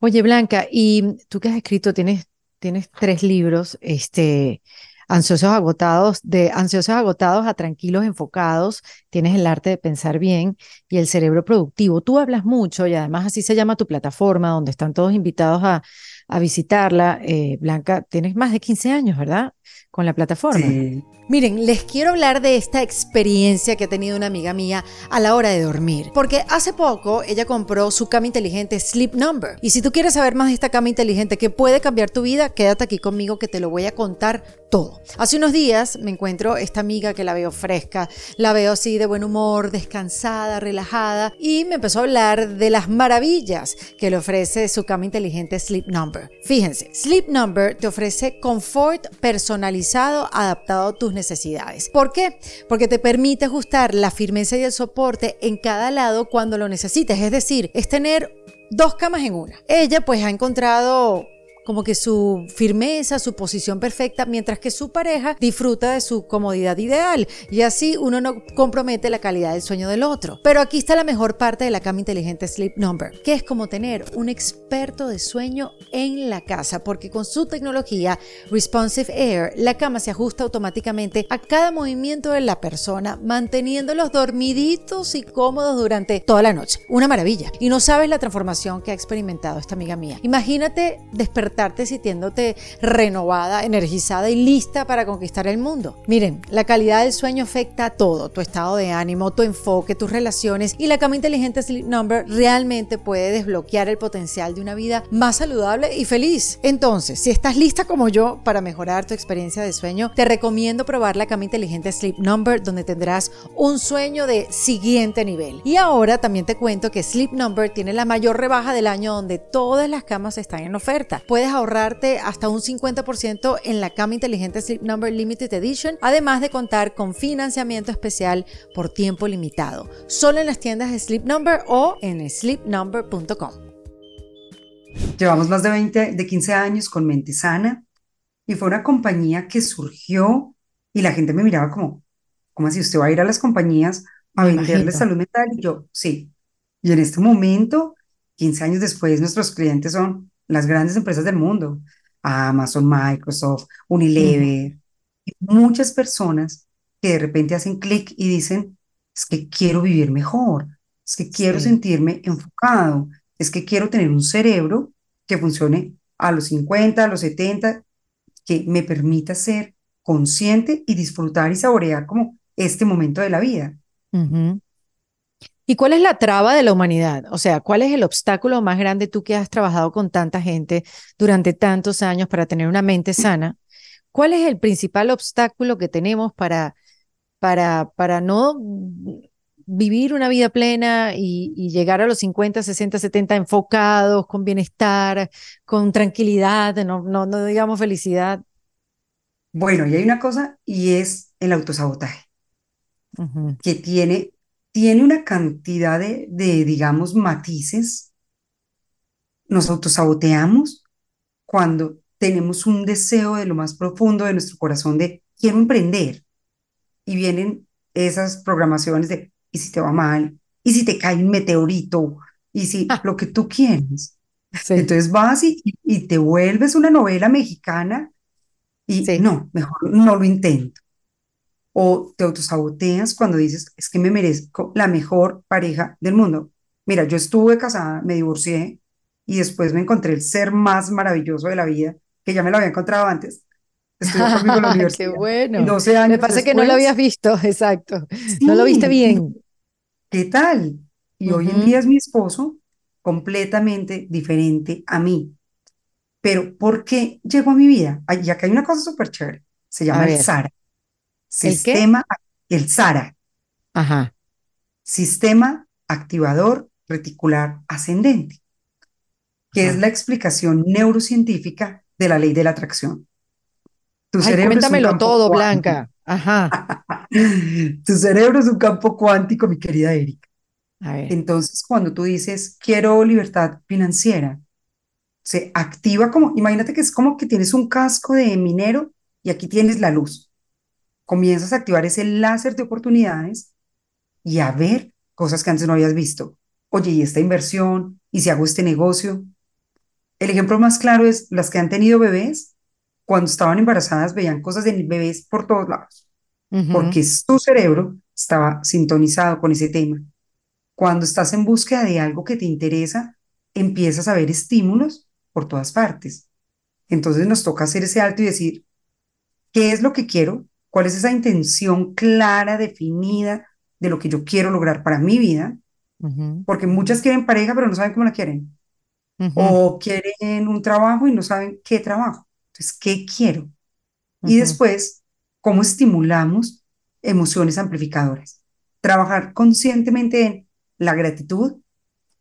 Oye, Blanca, y tú que has escrito, tienes, tienes tres libros, este, ansiosos agotados, de ansiosos agotados a tranquilos enfocados, tienes el arte de pensar bien y el cerebro productivo. Tú hablas mucho y además así se llama tu plataforma, donde están todos invitados a, a visitarla. Eh, Blanca, tienes más de 15 años, ¿verdad? Con la plataforma. Sí. Miren, les quiero hablar de esta experiencia que ha tenido una amiga mía a la hora de dormir, porque hace poco ella compró su cama inteligente Sleep Number. Y si tú quieres saber más de esta cama inteligente que puede cambiar tu vida, quédate aquí conmigo que te lo voy a contar todo. Hace unos días me encuentro esta amiga que la veo fresca, la veo así de buen humor, descansada, relajada, y me empezó a hablar de las maravillas que le ofrece su cama inteligente Sleep Number. Fíjense, Sleep Number te ofrece confort personalizado adaptado a tus necesidades. ¿Por qué? Porque te permite ajustar la firmeza y el soporte en cada lado cuando lo necesites. Es decir, es tener dos camas en una. Ella pues ha encontrado como que su firmeza, su posición perfecta, mientras que su pareja disfruta de su comodidad ideal y así uno no compromete la calidad del sueño del otro. Pero aquí está la mejor parte de la cama inteligente Sleep Number, que es como tener un experto de sueño en la casa, porque con su tecnología Responsive Air, la cama se ajusta automáticamente a cada movimiento de la persona, manteniéndolos dormiditos y cómodos durante toda la noche. Una maravilla. Y no sabes la transformación que ha experimentado esta amiga mía. Imagínate despertar despertarte renovada, energizada y lista para conquistar el mundo. Miren, la calidad del sueño afecta a todo, tu estado de ánimo, tu enfoque, tus relaciones y la cama inteligente Sleep Number realmente puede desbloquear el potencial de una vida más saludable y feliz. Entonces, si estás lista como yo para mejorar tu experiencia de sueño, te recomiendo probar la cama inteligente Sleep Number donde tendrás un sueño de siguiente nivel. Y ahora también te cuento que Sleep Number tiene la mayor rebaja del año donde todas las camas están en oferta. Puedes ahorrarte hasta un 50% en la cama inteligente Sleep Number Limited Edition, además de contar con financiamiento especial por tiempo limitado, solo en las tiendas de Sleep Number o en sleepnumber.com. Llevamos más de 20, de 15 años con Mente Sana y fue una compañía que surgió y la gente me miraba como, ¿cómo así usted va a ir a las compañías a venderle salud mental? Y yo, sí. Y en este momento, 15 años después, nuestros clientes son las grandes empresas del mundo, Amazon, Microsoft, Unilever, muchas personas que de repente hacen clic y dicen, es que quiero vivir mejor, es que quiero sentirme enfocado, es que quiero tener un cerebro que funcione a los 50, a los 70, que me permita ser consciente y disfrutar y saborear como este momento de la vida. ¿Y cuál es la traba de la humanidad? O sea, ¿cuál es el obstáculo más grande tú que has trabajado con tanta gente durante tantos años para tener una mente sana? ¿Cuál es el principal obstáculo que tenemos para, para, para no vivir una vida plena y, llegar a los 50, 60, 70 enfocados, con bienestar, con tranquilidad, no, no, no digamos felicidad? Bueno, y hay una cosa y es el autosabotaje, que tiene tiene una cantidad de, digamos, matices. Nos autosaboteamos cuando tenemos un deseo de lo más profundo de nuestro corazón de quiero emprender. Y vienen esas programaciones de, ¿y si te va mal? ¿Y si te cae un meteorito? ¿Y si ah. lo que tú quieres? Entonces vas y, y, te vuelves una novela mexicana y no, mejor no lo intento o te autosaboteas cuando dices, es que me merezco la mejor pareja del mundo. Mira, yo estuve casada, me divorcié y después me encontré el ser más maravilloso de la vida, que ya me lo había encontrado antes. Estuve conmigo en la universidad. Qué bueno. 12 años me parece que no lo habías visto, exacto. no lo viste bien. ¿Qué tal? Y hoy en día es mi esposo completamente diferente a mí. Pero ¿por qué llegó a mi vida? Ya que hay una cosa súper chévere, se llama el Sara. Sistema, ¿El, SARA. Ajá. Sistema activador reticular ascendente, que es la explicación neurocientífica de la ley de la atracción. Tu cerebro cuéntamelo todo, Blanca. Ajá. tu cerebro es un campo cuántico, mi querida Erika. Entonces, cuando tú dices, quiero libertad financiera, se activa como, imagínate que es como que tienes un casco de minero y aquí tienes la luz comienzas a activar ese láser de oportunidades y a ver cosas que antes no habías visto. Oye, ¿y esta inversión? ¿Y si hago este negocio? El ejemplo más claro es las que han tenido bebés, cuando estaban embarazadas veían cosas de bebés por todos lados, porque su cerebro estaba sintonizado con ese tema. Cuando estás en búsqueda de algo que te interesa, empiezas a ver estímulos por todas partes. Entonces nos toca hacer ese alto y decir, ¿qué es lo que quiero? ¿Cuál es esa intención clara, definida de lo que yo quiero lograr para mi vida? Porque muchas quieren pareja, pero no saben cómo la quieren. O quieren un trabajo y no saben qué trabajo. Entonces, ¿qué quiero? Y después, ¿cómo estimulamos emociones amplificadoras? Trabajar conscientemente en la gratitud,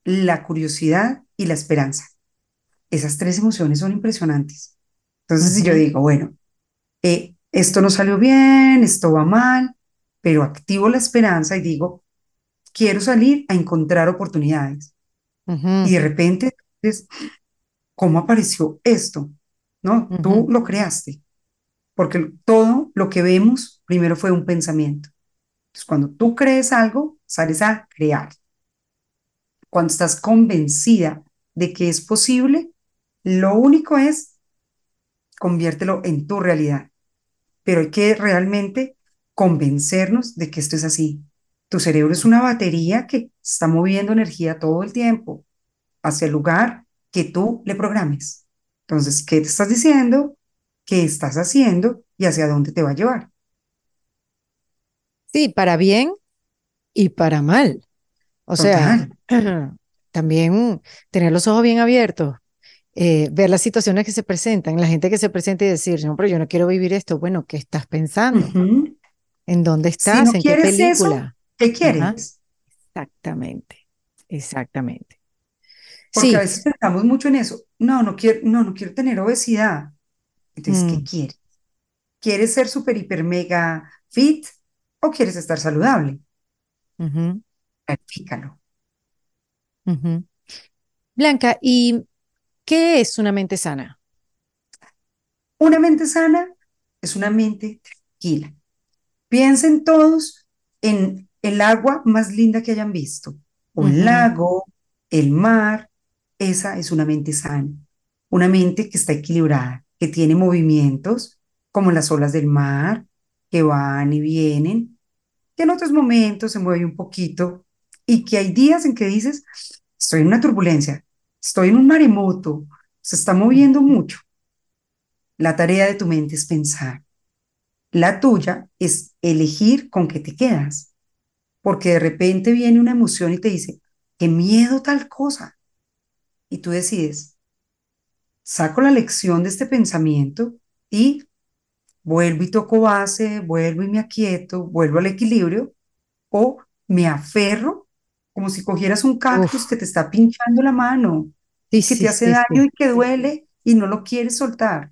la curiosidad y la esperanza. Esas tres emociones son impresionantes. Entonces, si yo digo, bueno, eh, esto no salió bien, esto va mal, pero activo la esperanza y digo, quiero salir a encontrar oportunidades. Y de repente, ¿cómo apareció esto? ¿No? Tú lo creaste. Porque todo lo que vemos primero fue un pensamiento. Entonces, cuando tú crees algo, sales a crear. Cuando estás convencida de que es posible, lo único es conviértelo en tu realidad. Pero hay que realmente convencernos de que esto es así. Tu cerebro es una batería que está moviendo energía todo el tiempo hacia el lugar que tú le programes. Entonces, ¿qué te estás diciendo? ¿Qué estás haciendo? ¿Y hacia dónde te va a llevar? Sí, para bien y para mal. O sea, también tener los ojos bien abiertos, eh, ver las situaciones que se presentan, la gente que se presenta y decir, no, pero yo no quiero vivir esto. Bueno, ¿qué estás pensando? ¿En dónde estás? ¿En qué película? ¿Qué quieres? Exactamente, exactamente. Porque a veces pensamos mucho en eso. No, no quiero, no, no quiero tener obesidad. Entonces, ¿qué mm. quieres? ¿Quieres ser súper, hiper, mega fit o quieres estar saludable? Uh Blanca, ¿y qué es una mente sana? Una mente sana es una mente tranquila. Piensen todos en el agua más linda que hayan visto. Un lago, el mar, esa es una mente sana. Una mente que está equilibrada, que tiene movimientos como las olas del mar, que van y vienen, que en otros momentos se mueve un poquito y que hay días en que dices, estoy en una turbulencia, estoy en un maremoto, se está moviendo mucho. La tarea de tu mente es pensar. La tuya es elegir con qué te quedas, porque de repente viene una emoción y te dice, qué miedo tal cosa. Y tú decides, saco la lección de este pensamiento y vuelvo y toco base, vuelvo y me aquieto, vuelvo al equilibrio, o me aferro como si cogieras un cactus que te está pinchando la mano, y que te hace daño y que duele y no lo quieres soltar.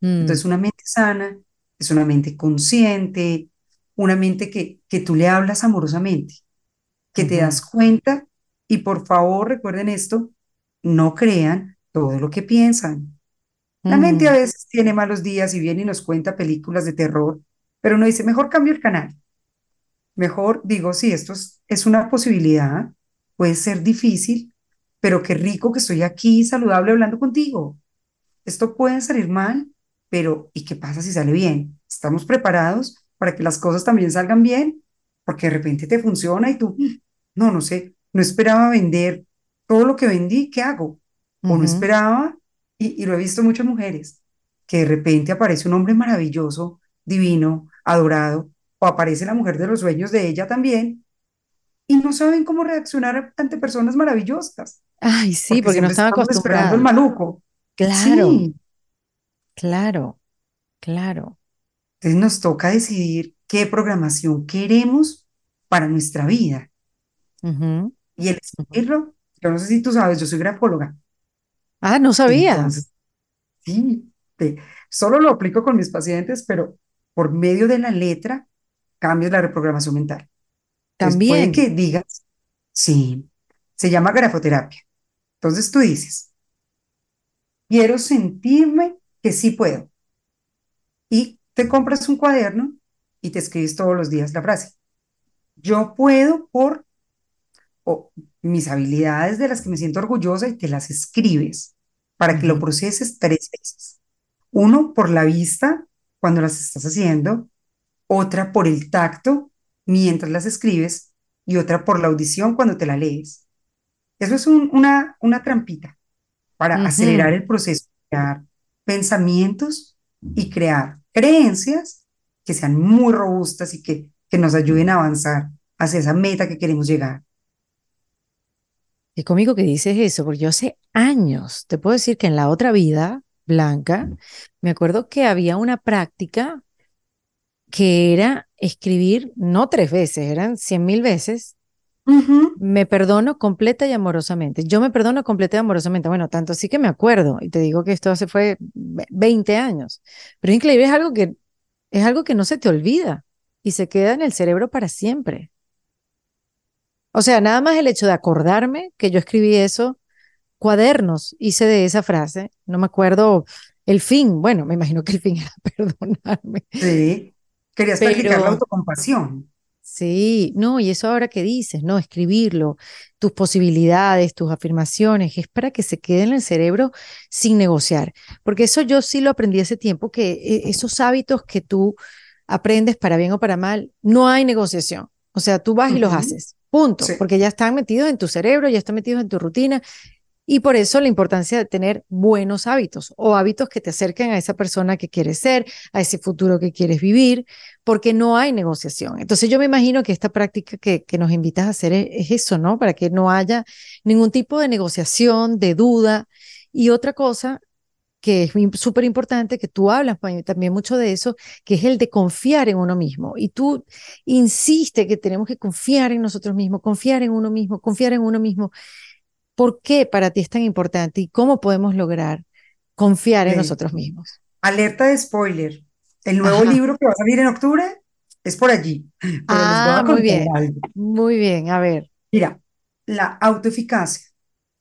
Mm. Entonces una mente sana es una mente consciente, una mente que, que tú le hablas amorosamente, que te das cuenta y por favor recuerden esto, no crean todo lo que piensan. La mente a veces tiene malos días y viene y nos cuenta películas de terror, pero uno dice, mejor cambio el canal. Mejor digo, sí, esto es, una posibilidad, puede ser difícil, pero qué rico que estoy aquí saludable hablando contigo. Esto puede salir mal, pero ¿y qué pasa si sale bien? ¿Estamos preparados para que las cosas también salgan bien? Porque de repente te funciona y tú, no, no sé, no esperaba vender todo lo que vendí, ¿qué hago? O no esperaba, y, y lo he visto muchas mujeres, que de repente aparece un hombre maravilloso, divino, adorado, o aparece la mujer de los sueños de ella también, y no saben cómo reaccionar ante personas maravillosas. Ay, sí, porque, no están acostumbrados. esperando el maluco. Claro, claro, claro. Entonces nos toca decidir qué programación queremos para nuestra vida. Y el escribirlo, yo no sé si tú sabes, yo soy grafóloga. Ah, no sabía. sí, solo lo aplico con mis pacientes, pero por medio de la letra cambios la reprogramación mental. También. puede que digas, sí, se llama grafoterapia. Entonces tú dices, quiero sentirme que sí puedo. Y te compras un cuaderno y te escribes todos los días la frase. Yo puedo por mis habilidades de las que me siento orgullosa y te las escribes para que lo proceses tres veces. Uno, por la vista, cuando las estás haciendo, otra por el tacto mientras las escribes y otra por la audición cuando te la lees. Eso es una, una trampita. para acelerar el proceso de crear pensamientos y crear creencias que sean muy robustas y que, que nos ayuden a avanzar hacia esa meta que queremos llegar. Y conmigo que dices eso, porque yo hace años, te puedo decir que en la otra vida, Blanca, me acuerdo que había una práctica que era escribir, no tres veces, eran cien mil veces, me perdono completa y amorosamente. Yo me perdono completa y amorosamente. Bueno, tanto así que me acuerdo, y te digo que esto hace fue 20 años, pero es increíble, es algo que, es algo que no se te olvida y se queda en el cerebro para siempre. O sea, nada más el hecho de acordarme que yo escribí eso, cuadernos hice de esa frase, no me acuerdo el fin, bueno, me imagino que el fin era perdonarme. Sí, querías practicar la autocompasión. Sí, no, y eso ahora que dices, ¿no? Escribirlo, tus posibilidades, tus afirmaciones, es para que se quede en el cerebro sin negociar. Porque eso yo sí lo aprendí hace tiempo, que eh, esos hábitos que tú aprendes para bien o para mal, no hay negociación. O sea, tú vas y los haces. Punto, porque ya están metidos en tu cerebro, ya están metidos en tu rutina. Y por eso la importancia de tener buenos hábitos o hábitos que te acerquen a esa persona que quieres ser, a ese futuro que quieres vivir, porque no hay negociación. Entonces yo me imagino que esta práctica que, que nos invitas a hacer es, es, eso, ¿no? Para que no haya ningún tipo de negociación, de duda. Y otra cosa que es súper importante, que tú hablas también mucho de eso, que es el de confiar en uno mismo. Y tú insistes que tenemos que confiar en nosotros mismos, confiar en uno mismo, confiar en uno mismo. ¿Por qué para ti es tan importante y cómo podemos lograr confiar en nosotros mismos? Alerta de spoiler. El nuevo libro que va a salir en octubre es por allí. ah, muy bien. Muy bien, a ver. Mira, la autoeficacia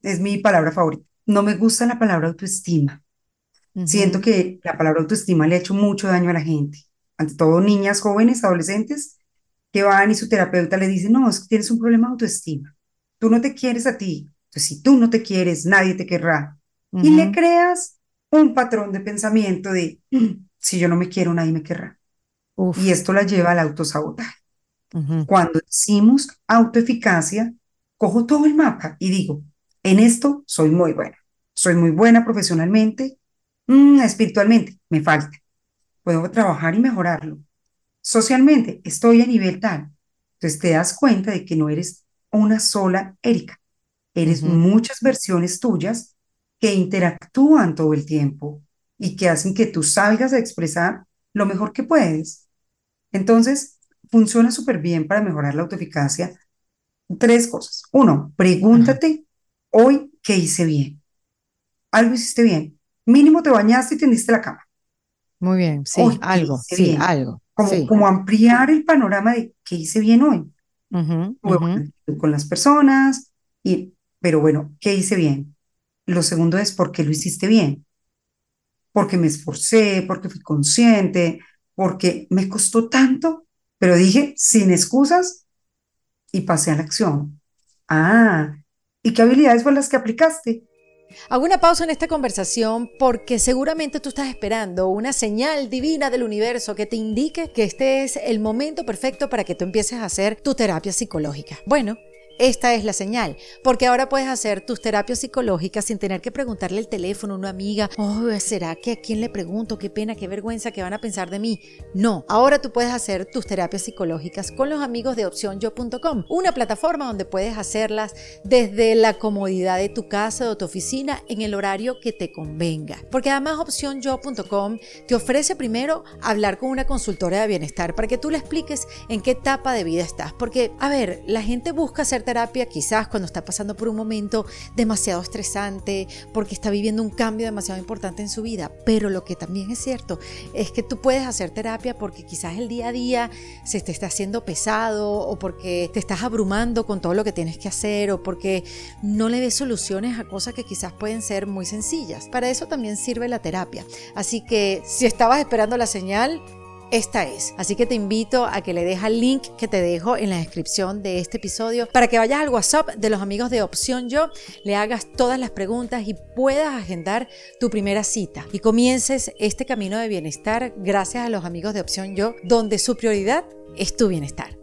es mi palabra favorita. No me gusta la palabra autoestima. Siento que la palabra autoestima le ha hecho mucho daño a la gente, ante todo niñas, jóvenes, adolescentes, que van y su terapeuta le dice, no, es que tienes un problema de autoestima, tú no te quieres a ti, pues si tú no te quieres, nadie te querrá. Y le creas un patrón de pensamiento de, mm, si yo no me quiero, nadie me querrá. Y esto la lleva al autosabotaje. Cuando decimos autoeficacia, cojo todo el mapa y digo, en esto soy muy buena. Soy muy buena profesionalmente, Mm, espiritualmente, me falta. Puedo trabajar y mejorarlo. Socialmente, estoy a nivel tal. Entonces te das cuenta de que no eres una sola Erika. Eres muchas versiones tuyas que interactúan todo el tiempo y que hacen que tú salgas a expresar lo mejor que puedes. Entonces, funciona súper bien para mejorar la autoeficacia. Tres cosas. Uno, pregúntate hoy qué hice bien. Algo hiciste bien mínimo te bañaste y tendiste la cama. Muy bien, sí, algo, sí, algo. Como, como ampliar el panorama de qué hice bien hoy. Con las personas, y, pero bueno, ¿qué hice bien? Lo segundo es por qué lo hiciste bien. Porque me esforcé, porque fui consciente, porque me costó tanto, pero dije sin excusas y pasé a la acción. Ah, ¿y qué habilidades fueron las que aplicaste? Hago una pausa en esta conversación porque seguramente tú estás esperando una señal divina del universo que te indique que este es el momento perfecto para que tú empieces a hacer tu terapia psicológica. Bueno, esta es la señal, porque ahora puedes hacer tus terapias psicológicas sin tener que preguntarle el teléfono a una amiga, oh, ¿será que a quién le pregunto? Qué pena, qué vergüenza que van a pensar de mí. No, ahora tú puedes hacer tus terapias psicológicas con los amigos de opcionyo.com, una plataforma donde puedes hacerlas desde la comodidad de tu casa o tu oficina en el horario que te convenga. Porque además opcionyo.com te ofrece primero hablar con una consultora de bienestar para que tú le expliques en qué etapa de vida estás. Porque, a ver, la gente busca hacer quizás cuando está pasando por un momento demasiado estresante, porque está viviendo un cambio demasiado importante en su vida. Pero lo que también es cierto es que tú puedes hacer terapia porque quizás el día a día se te está haciendo pesado o porque te estás abrumando con todo lo que tienes que hacer o porque no le ves soluciones a cosas que quizás pueden ser muy sencillas. Para eso también sirve la terapia. Así que si estabas esperando la señal, esta es. Así que te invito a que le dejes el link que te dejo en la descripción de este episodio para que vayas al WhatsApp de los amigos de Opción Yo, le hagas todas las preguntas y puedas agendar tu primera cita y comiences este camino de bienestar gracias a los amigos de Opción Yo, donde su prioridad es tu bienestar.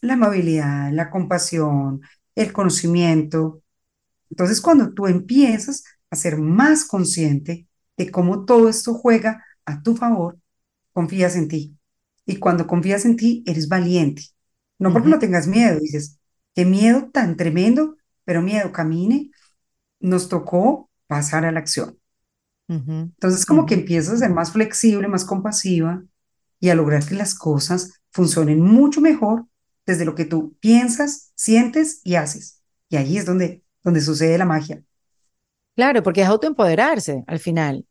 La amabilidad, la compasión, el conocimiento, Entonces, cuando tú empiezas a ser más consciente de cómo todo esto juega a tu favor, confías en ti. Y cuando confías en ti, eres valiente. No porque no tengas miedo, dices, qué miedo tan tremendo, pero miedo, camine. Nos tocó pasar a la acción. Entonces, como que empiezas a ser más flexible, más compasiva y a lograr que las cosas funcionen mucho mejor desde lo que tú piensas, sientes y haces. Y ahí es donde, donde sucede la magia. Claro, porque es autoempoderarse al final.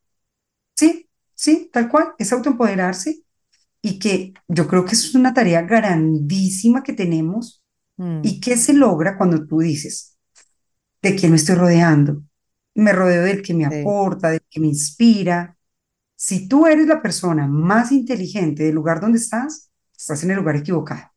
Sí, sí, tal cual, es autoempoderarse y que yo creo que eso es una tarea grandísima que tenemos mm. y que se logra cuando tú dices, ¿de quién me estoy rodeando? Me rodeo del que me aporta, del que me inspira. Si tú eres la persona más inteligente del lugar donde estás, estás en el lugar equivocado,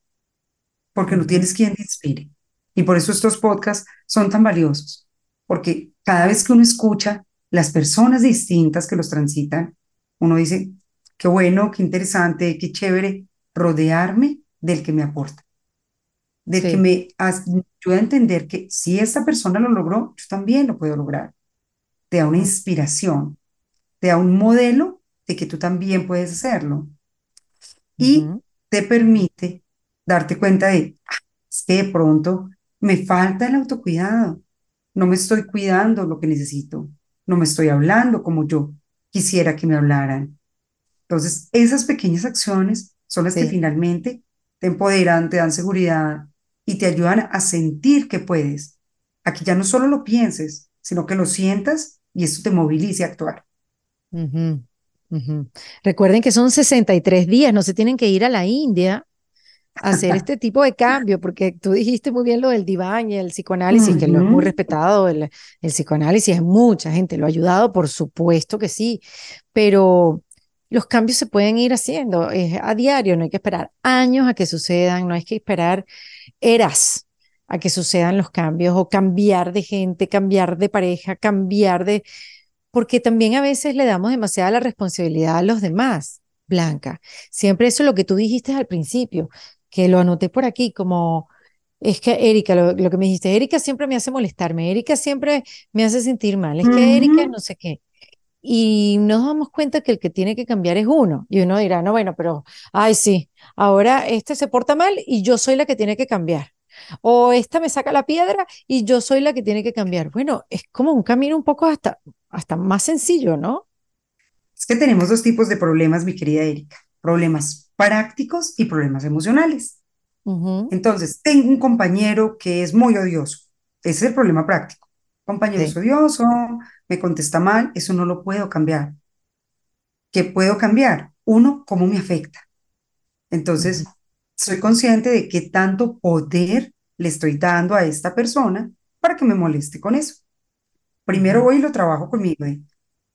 porque no tienes quien te inspire. Y por eso estos podcasts son tan valiosos, porque cada vez que uno escucha las personas distintas que los transitan, uno dice, qué bueno, qué interesante, qué chévere rodearme del que me aporta, del que me ayuda a entender que si esta persona lo logró, yo también lo puedo lograr. Te da una inspiración, te da un modelo de que tú también puedes hacerlo. Y te permite darte cuenta de, ah, es que de pronto me falta el autocuidado, no me estoy cuidando lo que necesito, no me estoy hablando como yo quisiera que me hablaran. Entonces, esas pequeñas acciones son las que finalmente te empoderan, te dan seguridad y te ayudan a sentir que puedes. Aquí ya no solo lo pienses, sino que lo sientas y eso te movilice a actuar. Recuerden que son 63 días, no se tienen que ir a la India hacer este tipo de cambio, porque tú dijiste muy bien lo del diván y el psicoanálisis, que lo es muy respetado, el, el psicoanálisis es mucha gente, lo ha ayudado, por supuesto que sí, pero los cambios se pueden ir haciendo es a diario, no hay que esperar años a que sucedan, no hay que esperar eras a que sucedan los cambios o cambiar de gente, cambiar de pareja, cambiar de... porque también a veces le damos demasiada la responsabilidad a los demás. Blanca, siempre eso es lo que tú dijiste al principio que lo anoté por aquí como, es que Erika, lo, que me dijiste, Erika siempre me hace molestarme, Erika siempre me hace sentir mal, es que Erika no sé qué. Y nos damos cuenta que el que tiene que cambiar es uno. Y uno dirá, no, bueno, pero, ay, sí, ahora este se porta mal y yo soy la que tiene que cambiar. O esta me saca la piedra y yo soy la que tiene que cambiar. Bueno, es como un camino un poco hasta, hasta más sencillo, ¿no? Es que tenemos dos tipos de problemas, mi querida Erika. Problemas prácticos y problemas emocionales. Entonces, tengo un compañero que es muy odioso. Ese es el problema práctico. Compañero es odioso, me contesta mal, eso no lo puedo cambiar. ¿Qué puedo cambiar? Uno, cómo me afecta. Entonces, soy consciente de qué tanto poder le estoy dando a esta persona para que me moleste con eso. Primero voy y lo trabajo conmigo.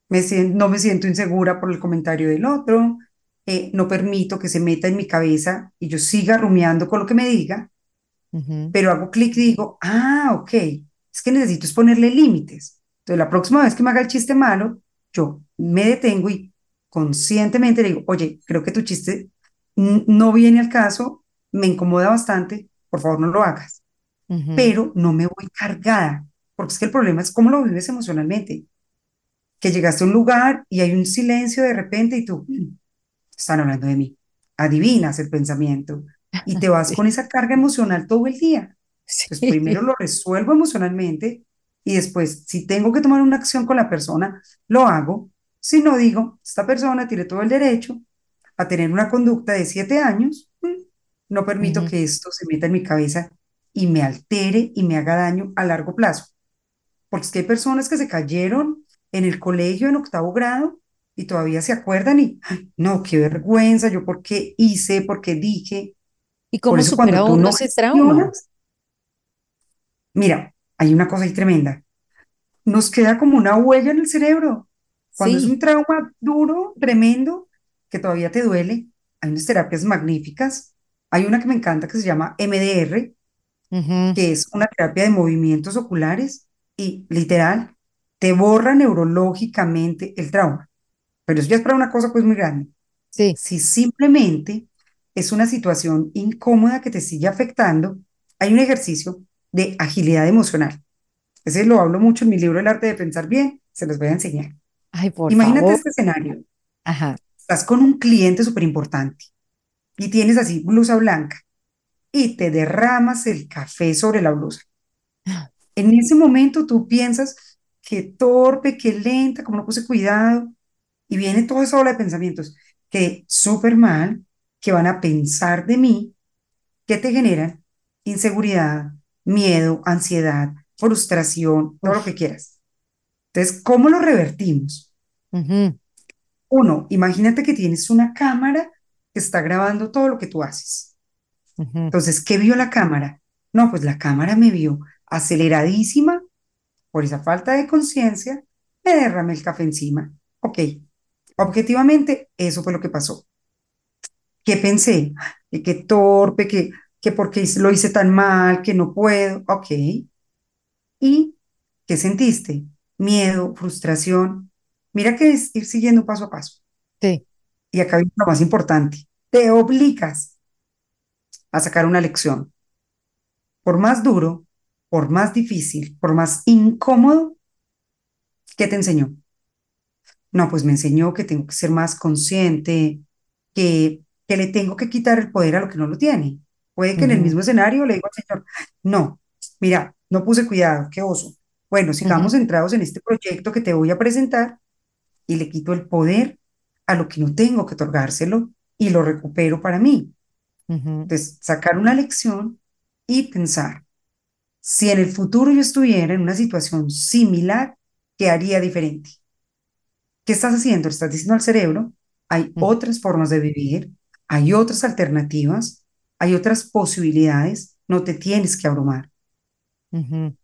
Me no me siento insegura por el comentario del otro, eh, no permito que se meta en mi cabeza y yo siga rumiando con lo que me diga, pero hago clic y digo, ah, ok, es que necesito es ponerle límites. Entonces, la próxima vez que me haga el chiste malo, yo me detengo y conscientemente le digo, oye, creo que tu chiste no viene al caso, me incomoda bastante, por favor no lo hagas. Pero no me voy cargada, porque es que el problema es cómo lo vives emocionalmente. Que llegaste a un lugar y hay un silencio de repente y tú, están hablando de mí. Adivinas el pensamiento y te vas con esa carga emocional todo el día. Entonces, primero lo resuelvo emocionalmente y después, si tengo que tomar una acción con la persona, lo hago. Si no digo, esta persona tiene todo el derecho a tener una conducta de siete años, mm, no permito que esto se meta en mi cabeza y me altere y me haga daño a largo plazo. Porque es que hay personas que se cayeron en el colegio en octavo grado y todavía se acuerdan y, no, qué vergüenza, yo por qué hice, por qué dije. ¿Y cómo supera uno ese trauma? Mira, hay una cosa ahí tremenda. Nos queda como una huella en el cerebro. Cuando es un trauma duro, tremendo, que todavía te duele, hay unas terapias magníficas. Hay una que me encanta que se llama MDR, que es una terapia de movimientos oculares y literal te borra neurológicamente el trauma. Pero eso ya es para una cosa pues muy grande. Sí. Si simplemente es una situación incómoda que te sigue afectando, hay un ejercicio de agilidad emocional. Ese lo hablo mucho en mi libro El arte de pensar bien, se los voy a enseñar. Ay, por Imagínate este escenario. Ajá. Estás con un cliente súper importante y tienes así blusa blanca y te derramas el café sobre la blusa. En ese momento tú piensas que torpe, que lenta, como no puse cuidado, y viene toda esa ola de pensamientos que súper mal, que van a pensar de mí, que te generan inseguridad, miedo, ansiedad, frustración, todo lo que quieras. Entonces, ¿cómo lo revertimos? Uno, imagínate que tienes una cámara que está grabando todo lo que tú haces. Entonces, ¿qué vio la cámara? No, pues la cámara me vio aceleradísima por esa falta de conciencia, me derramé el café encima. Ok, objetivamente, eso fue lo que pasó. ¿Qué pensé? Que qué torpe, que, que porque lo hice tan mal, que no puedo. Ok. ¿Y qué sentiste? Miedo, frustración. Mira que es ir siguiendo paso a paso. Sí. Y acá viene lo más importante. Te obligas a sacar una lección. Por más duro, por más difícil, por más incómodo, ¿qué te enseñó? No, pues me enseñó que tengo que ser más consciente, que, que le tengo que quitar el poder a lo que no lo tiene. Puede que en el mismo escenario le digo al Señor, no, mira, no puse cuidado, qué oso. Bueno, sigamos centrados en este proyecto que te voy a presentar y le quito el poder a lo que no tengo que otorgárselo y lo recupero para mí. Entonces, sacar una lección y pensar, si en el futuro yo estuviera en una situación similar, ¿qué haría diferente? ¿Qué estás haciendo? estás diciendo al cerebro, hay otras formas de vivir, hay otras alternativas, hay otras posibilidades, no te tienes que abrumar.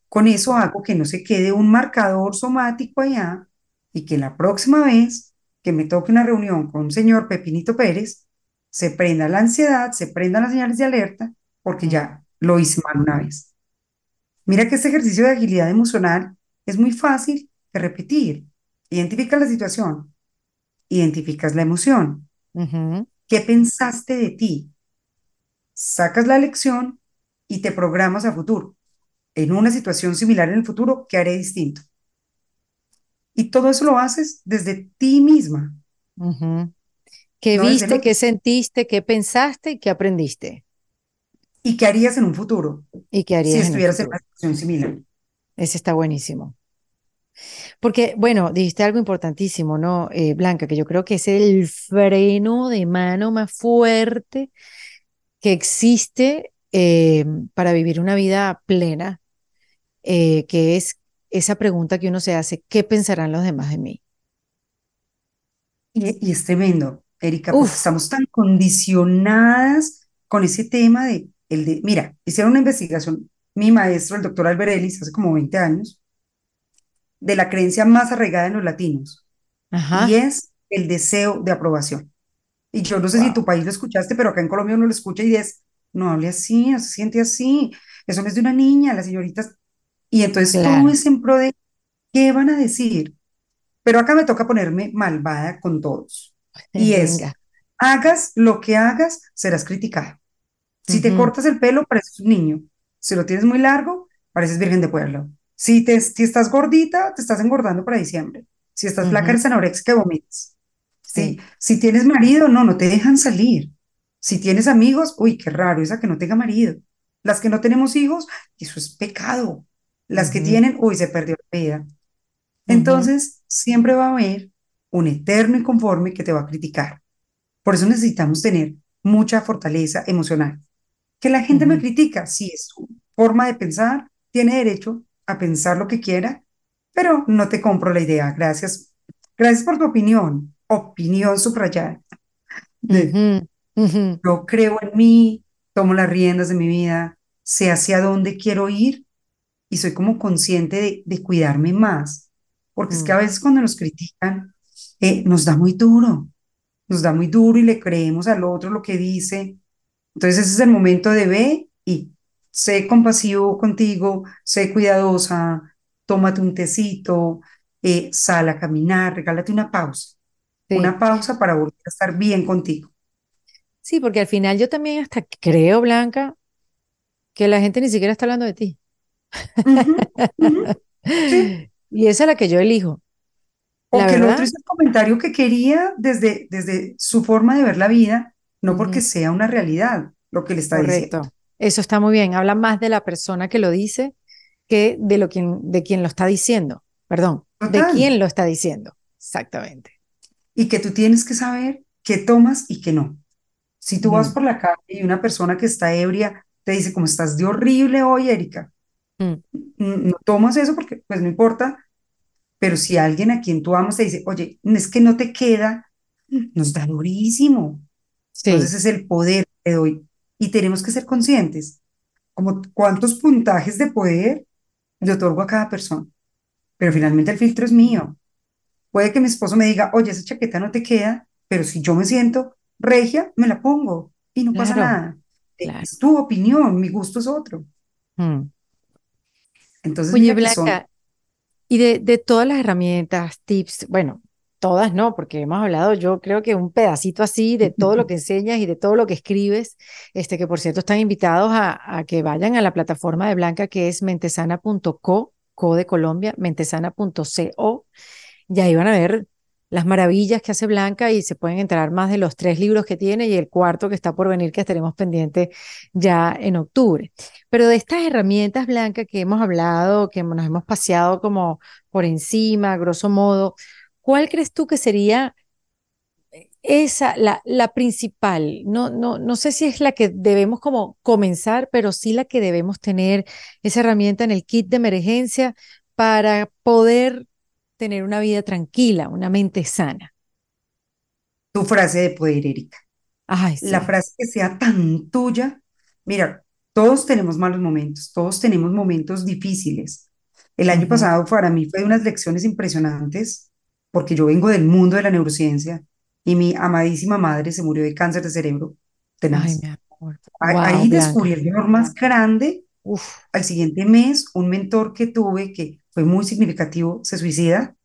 Con eso hago que no se quede un marcador somático allá y que la próxima vez que me toque una reunión con un señor Pepinito Pérez, se prenda la ansiedad, se prendan las señales de alerta, porque ya lo hice mal una vez. Mira que este ejercicio de agilidad emocional es muy fácil de repetir. Identificas la situación, identificas la emoción. ¿Qué pensaste de ti? Sacas la lección y te programas a futuro. En una situación similar en el futuro, ¿qué haré distinto? Y todo eso lo haces desde ti misma. ¿Qué viste, qué sentiste, qué pensaste qué aprendiste? ¿Y qué harías en un futuro? ¿Y qué harías si estuvieras en, una situación similar? Ese está buenísimo. Porque, bueno, dijiste algo importantísimo, ¿no, eh, Blanca? Que yo creo que es el freno de mano más fuerte que existe eh, para vivir una vida plena, eh, que es esa pregunta que uno se hace, ¿qué pensarán los demás de mí? Y, es tremendo, Erika, porque estamos tan condicionadas con ese tema de, el de, mira, hicieron una investigación, mi maestro, el doctor Alberelis, hace como 20 años, de la creencia más arraigada en los latinos, y es el deseo de aprobación. Y yo no sé si en tu país lo escuchaste, pero acá en Colombia uno lo escucha y es, no hable así, no se siente así, eso no es de una niña, las señoritas y entonces todo es en pro de qué van a decir. Pero acá me toca ponerme malvada con todos. Y es, hagas lo que hagas, serás criticada. Si te cortas el pelo, pareces un niño. Si lo tienes muy largo, pareces virgen de pueblo. Si, te, si estás gordita, te estás engordando para diciembre. Si estás uh flaca, eres que vomitas. Sí. Si tienes marido, no, no te dejan salir. Si tienes amigos, uy, qué raro, esa que no tenga marido. Las que no tenemos hijos, eso es pecado. Las que tienen, uy, se perdió la vida. Entonces, siempre va a haber un eterno inconforme que te va a criticar. Por eso necesitamos tener mucha fortaleza emocional. Que la gente me critica, sí, es su forma de pensar, tiene derecho a pensar lo que quiera, pero no te compro la idea. Gracias. Gracias por tu opinión. Opinión subrayada. Yo creo en mí, tomo las riendas de mi vida, sé hacia dónde quiero ir y soy como consciente de, cuidarme más, porque es que a mm. veces cuando nos critican, eh, nos da muy duro, nos da muy duro y le creemos al otro lo que dice. Entonces ese es el momento de ver y sé compasivo contigo, sé cuidadosa, tómate un tecito, eh, sal a caminar, regálate una pausa, una pausa para volver a estar bien contigo. Sí, porque al final yo también hasta creo, Blanca, que la gente ni siquiera está hablando de ti. Y esa es la que yo elijo. O que el otro hizo el comentario que quería desde, desde su forma de ver la vida, no porque sea una realidad lo que le está Correcto. Eso está muy bien. Habla más de la persona que lo dice que de, lo quien, de quien lo está diciendo. Perdón, de quién lo está diciendo. Exactamente. Y que tú tienes que saber qué tomas y qué no. Si tú vas por la calle y una persona que está ebria te dice, como estás de horrible hoy, Erika, mm. no tomas eso porque pues no importa, pero si alguien a quien tú amas te dice, oye, es que no te queda, nos da durísimo. Entonces es el poder que doy. Y tenemos que ser conscientes, como cuántos puntajes de poder le otorgo a cada persona. Pero finalmente el filtro es mío. Puede que mi esposo me diga, oye, esa chaqueta no te queda, pero si yo me siento regia, me la pongo y no pasa nada. Es tu opinión, mi gusto es otro. Mm. Entonces, Oye, Blanca, y de, de todas las herramientas, tips, bueno, todas no, porque hemos hablado, yo creo que un pedacito así de todo lo que enseñas y de todo lo que escribes, este que por cierto están invitados a, a que vayan a la plataforma de Blanca que es mentesana.co, co de Colombia, mentesana.co, y ahí van a ver las maravillas que hace Blanca y se pueden enterar más de los tres libros que tiene y el cuarto que está por venir que estaremos pendientes ya en octubre. Pero de estas herramientas, Blanca, que hemos hablado, que nos hemos paseado como por encima, grosso modo, ¿cuál crees tú que sería esa, la, la principal? No, no, no sé si es la que debemos como comenzar, pero sí la que debemos tener esa herramienta en el kit de emergencia para poder tener una vida tranquila, una mente sana. Tu frase de poder, Erika. La frase que sea tan tuya. Mira, todos tenemos malos momentos, todos tenemos momentos difíciles. El año pasado para mí fue unas lecciones impresionantes porque yo vengo del mundo de la neurociencia y mi amadísima madre se murió de cáncer de cerebro. Ay, mi amor. Ahí descubrí el dolor más grande. Al siguiente mes, un mentor que tuve que fue muy significativo, se suicida.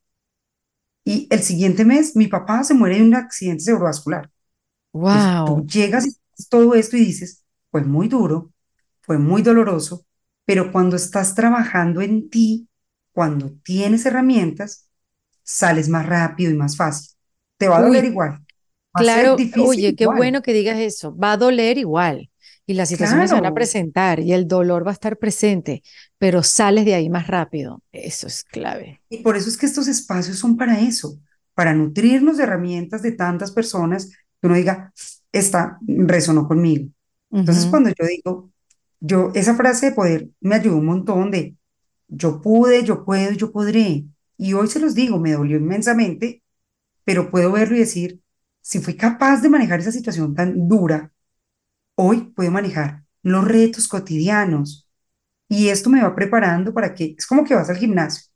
Y el siguiente mes, mi papá se muere de un accidente cerebrovascular. Wow. tú llegas y todo esto y dices, fue muy duro, fue muy doloroso, pero cuando estás trabajando en ti, cuando tienes herramientas, sales más rápido y más fácil. Te va a doler igual. claro, oye, qué bueno que digas eso. Va a doler igual y las situaciones se van a presentar y el dolor va a estar presente, pero sales de ahí más rápido. Eso es clave. Y por eso es que estos espacios son para eso, para nutrirnos de herramientas de tantas personas que uno diga, esta resonó conmigo. Entonces, cuando yo digo, yo, esa frase de poder me ayudó un montón de, yo pude, yo puedo, yo podré. Y hoy se los digo, me dolió inmensamente, pero puedo verlo y decir, si fui capaz de manejar esa situación tan dura, hoy puedo manejar los retos cotidianos y esto me va preparando para que, es como que vas al gimnasio,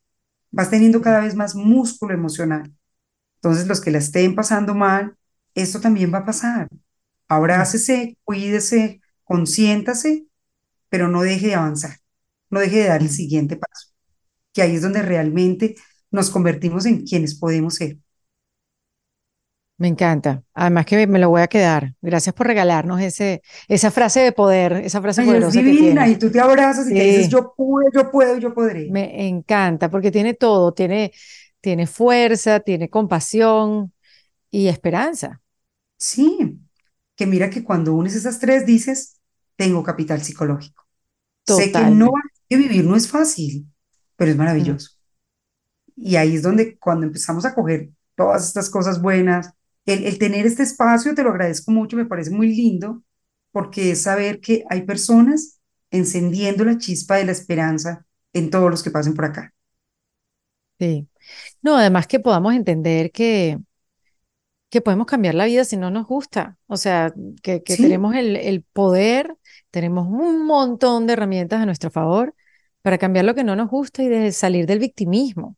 vas teniendo cada vez más músculo emocional. Entonces, los que la estén pasando mal, esto también va a pasar. Abrácese, cuídese, consiéntase, pero no deje de avanzar, no deje de dar el siguiente paso, que ahí es donde realmente nos convertimos en quienes podemos ser. Me encanta. Además que me lo voy a quedar. Gracias por regalarnos ese, esa frase de poder, esa frase poderosa. Es divina y tú te abrazas y te dices yo puedo, yo puedo, yo podré. Me encanta porque tiene todo, tiene, tiene fuerza, tiene compasión y esperanza. Sí, que mira que cuando unes esas tres dices, tengo capital psicológico. Sé que no que vivir no es fácil, pero es maravilloso. Y ahí es donde cuando empezamos a coger todas estas cosas buenas, el, tener este espacio, te lo agradezco mucho, me parece muy lindo, porque es saber que hay personas encendiendo la chispa de la esperanza en todos los que pasen por acá. Sí. No, además que podamos entender que, que podemos cambiar la vida si no nos gusta. O sea, que, que tenemos el, el, poder, tenemos un montón de herramientas a nuestro favor para cambiar lo que no nos gusta y de salir del victimismo.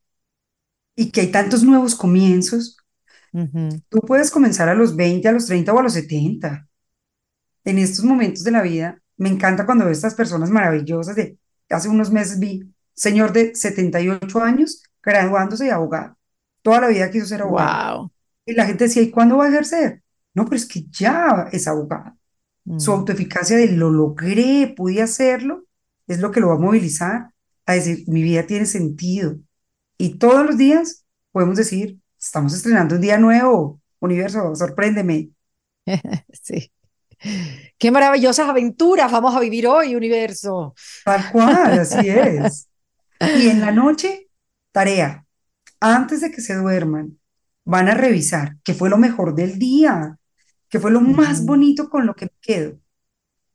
Y que hay tantos nuevos comienzos Tú puedes comenzar a los 20, a los 30 o a los 70. En estos momentos de la vida, me encanta cuando veo estas personas maravillosas de hace unos meses vi señor de 78 años graduándose de abogado. Toda la vida quiso ser abogado. Y la gente decía, ¿y cuándo va a ejercer? No, pero es que ya es abogado. Su mm. autoeficacia de lo logré, pude hacerlo, es lo que lo va a movilizar. a decir, mi vida tiene sentido. Y todos los días podemos decir, estamos estrenando un día nuevo, universo, sorpréndeme. sí. Qué maravillosas aventuras vamos a vivir hoy, universo. Tal cual, así es. Y en la noche, tarea. Antes de que se duerman, van a revisar qué fue lo mejor del día, qué fue lo más bonito con lo que me quedo,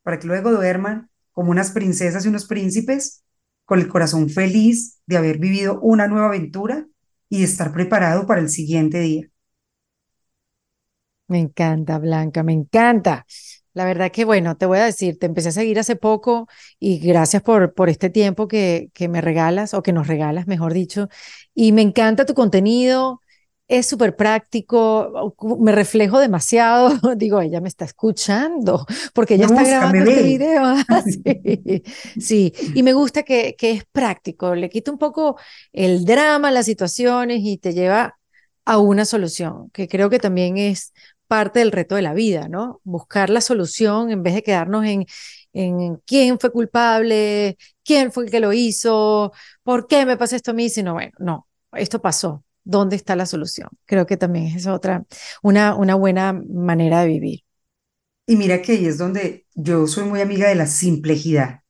para que luego duerman como unas princesas y unos príncipes, con el corazón feliz de haber vivido una nueva aventura y de estar preparado para el siguiente día. Me encanta, Blanca, me encanta. La verdad que, bueno, te voy a decir, te empecé a seguir hace poco y gracias por, por este tiempo que, que me regalas o que nos regalas, mejor dicho. Y me encanta tu contenido, es súper práctico, me reflejo demasiado, digo, ella me está escuchando, porque ella está grabando este video. sí. sí, y me gusta que, que es práctico, le quita un poco el drama, las situaciones y te lleva a una solución, que creo que también es parte del reto de la vida, ¿no? Buscar la solución en vez de quedarnos en, en quién fue culpable, quién fue el que lo hizo, por qué me pasa esto a mí, sino, bueno, no, esto pasó, ¿dónde está la solución? Creo que también es otra, una, una buena manera de vivir. Y mira que ahí es donde yo soy muy amiga de la simplejidad,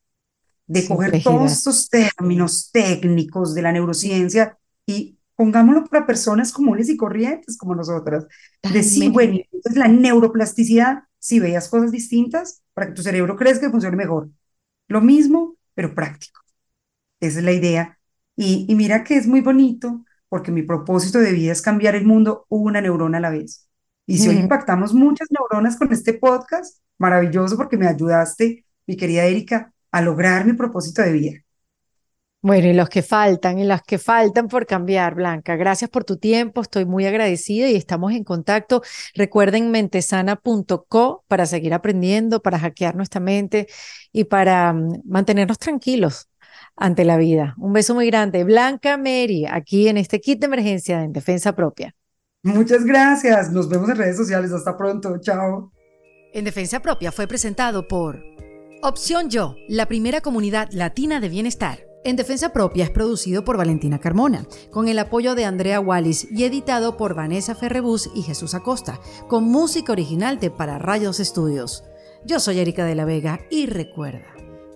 de coger todos estos términos técnicos de la neurociencia y pongámoslo para personas comunes y corrientes como nosotras. De sí, bueno, entonces la neuroplasticidad, si veías cosas distintas, para que tu cerebro crezca y funcione mejor. Lo mismo, pero práctico. Esa es la idea. Y, y mira que es muy bonito, porque mi propósito de vida es cambiar el mundo una neurona a la vez. Y si hoy impactamos muchas neuronas con este podcast, maravilloso porque me ayudaste, mi querida Erika, a lograr mi propósito de vida. Bueno, y los que faltan, y las que faltan por cambiar, Blanca. Gracias por tu tiempo, estoy muy agradecida y estamos en contacto. Recuerden mentesana.co para seguir aprendiendo, para hackear nuestra mente y para mm, mantenernos tranquilos ante la vida. Un beso muy grande. Blanca Mary, aquí en este kit de emergencia en Defensa Propia. Muchas gracias. Nos vemos en redes sociales. Hasta pronto. Chao. En Defensa Propia fue presentado por Opción Yo, la primera comunidad latina de bienestar. En Defensa Propia es producido por Valentina Carmona, con el apoyo de Andrea Wallis y editado por Vanessa Ferrebus y Jesús Acosta, con música original de Para Rayos Estudios. Yo soy Erika de la Vega y recuerda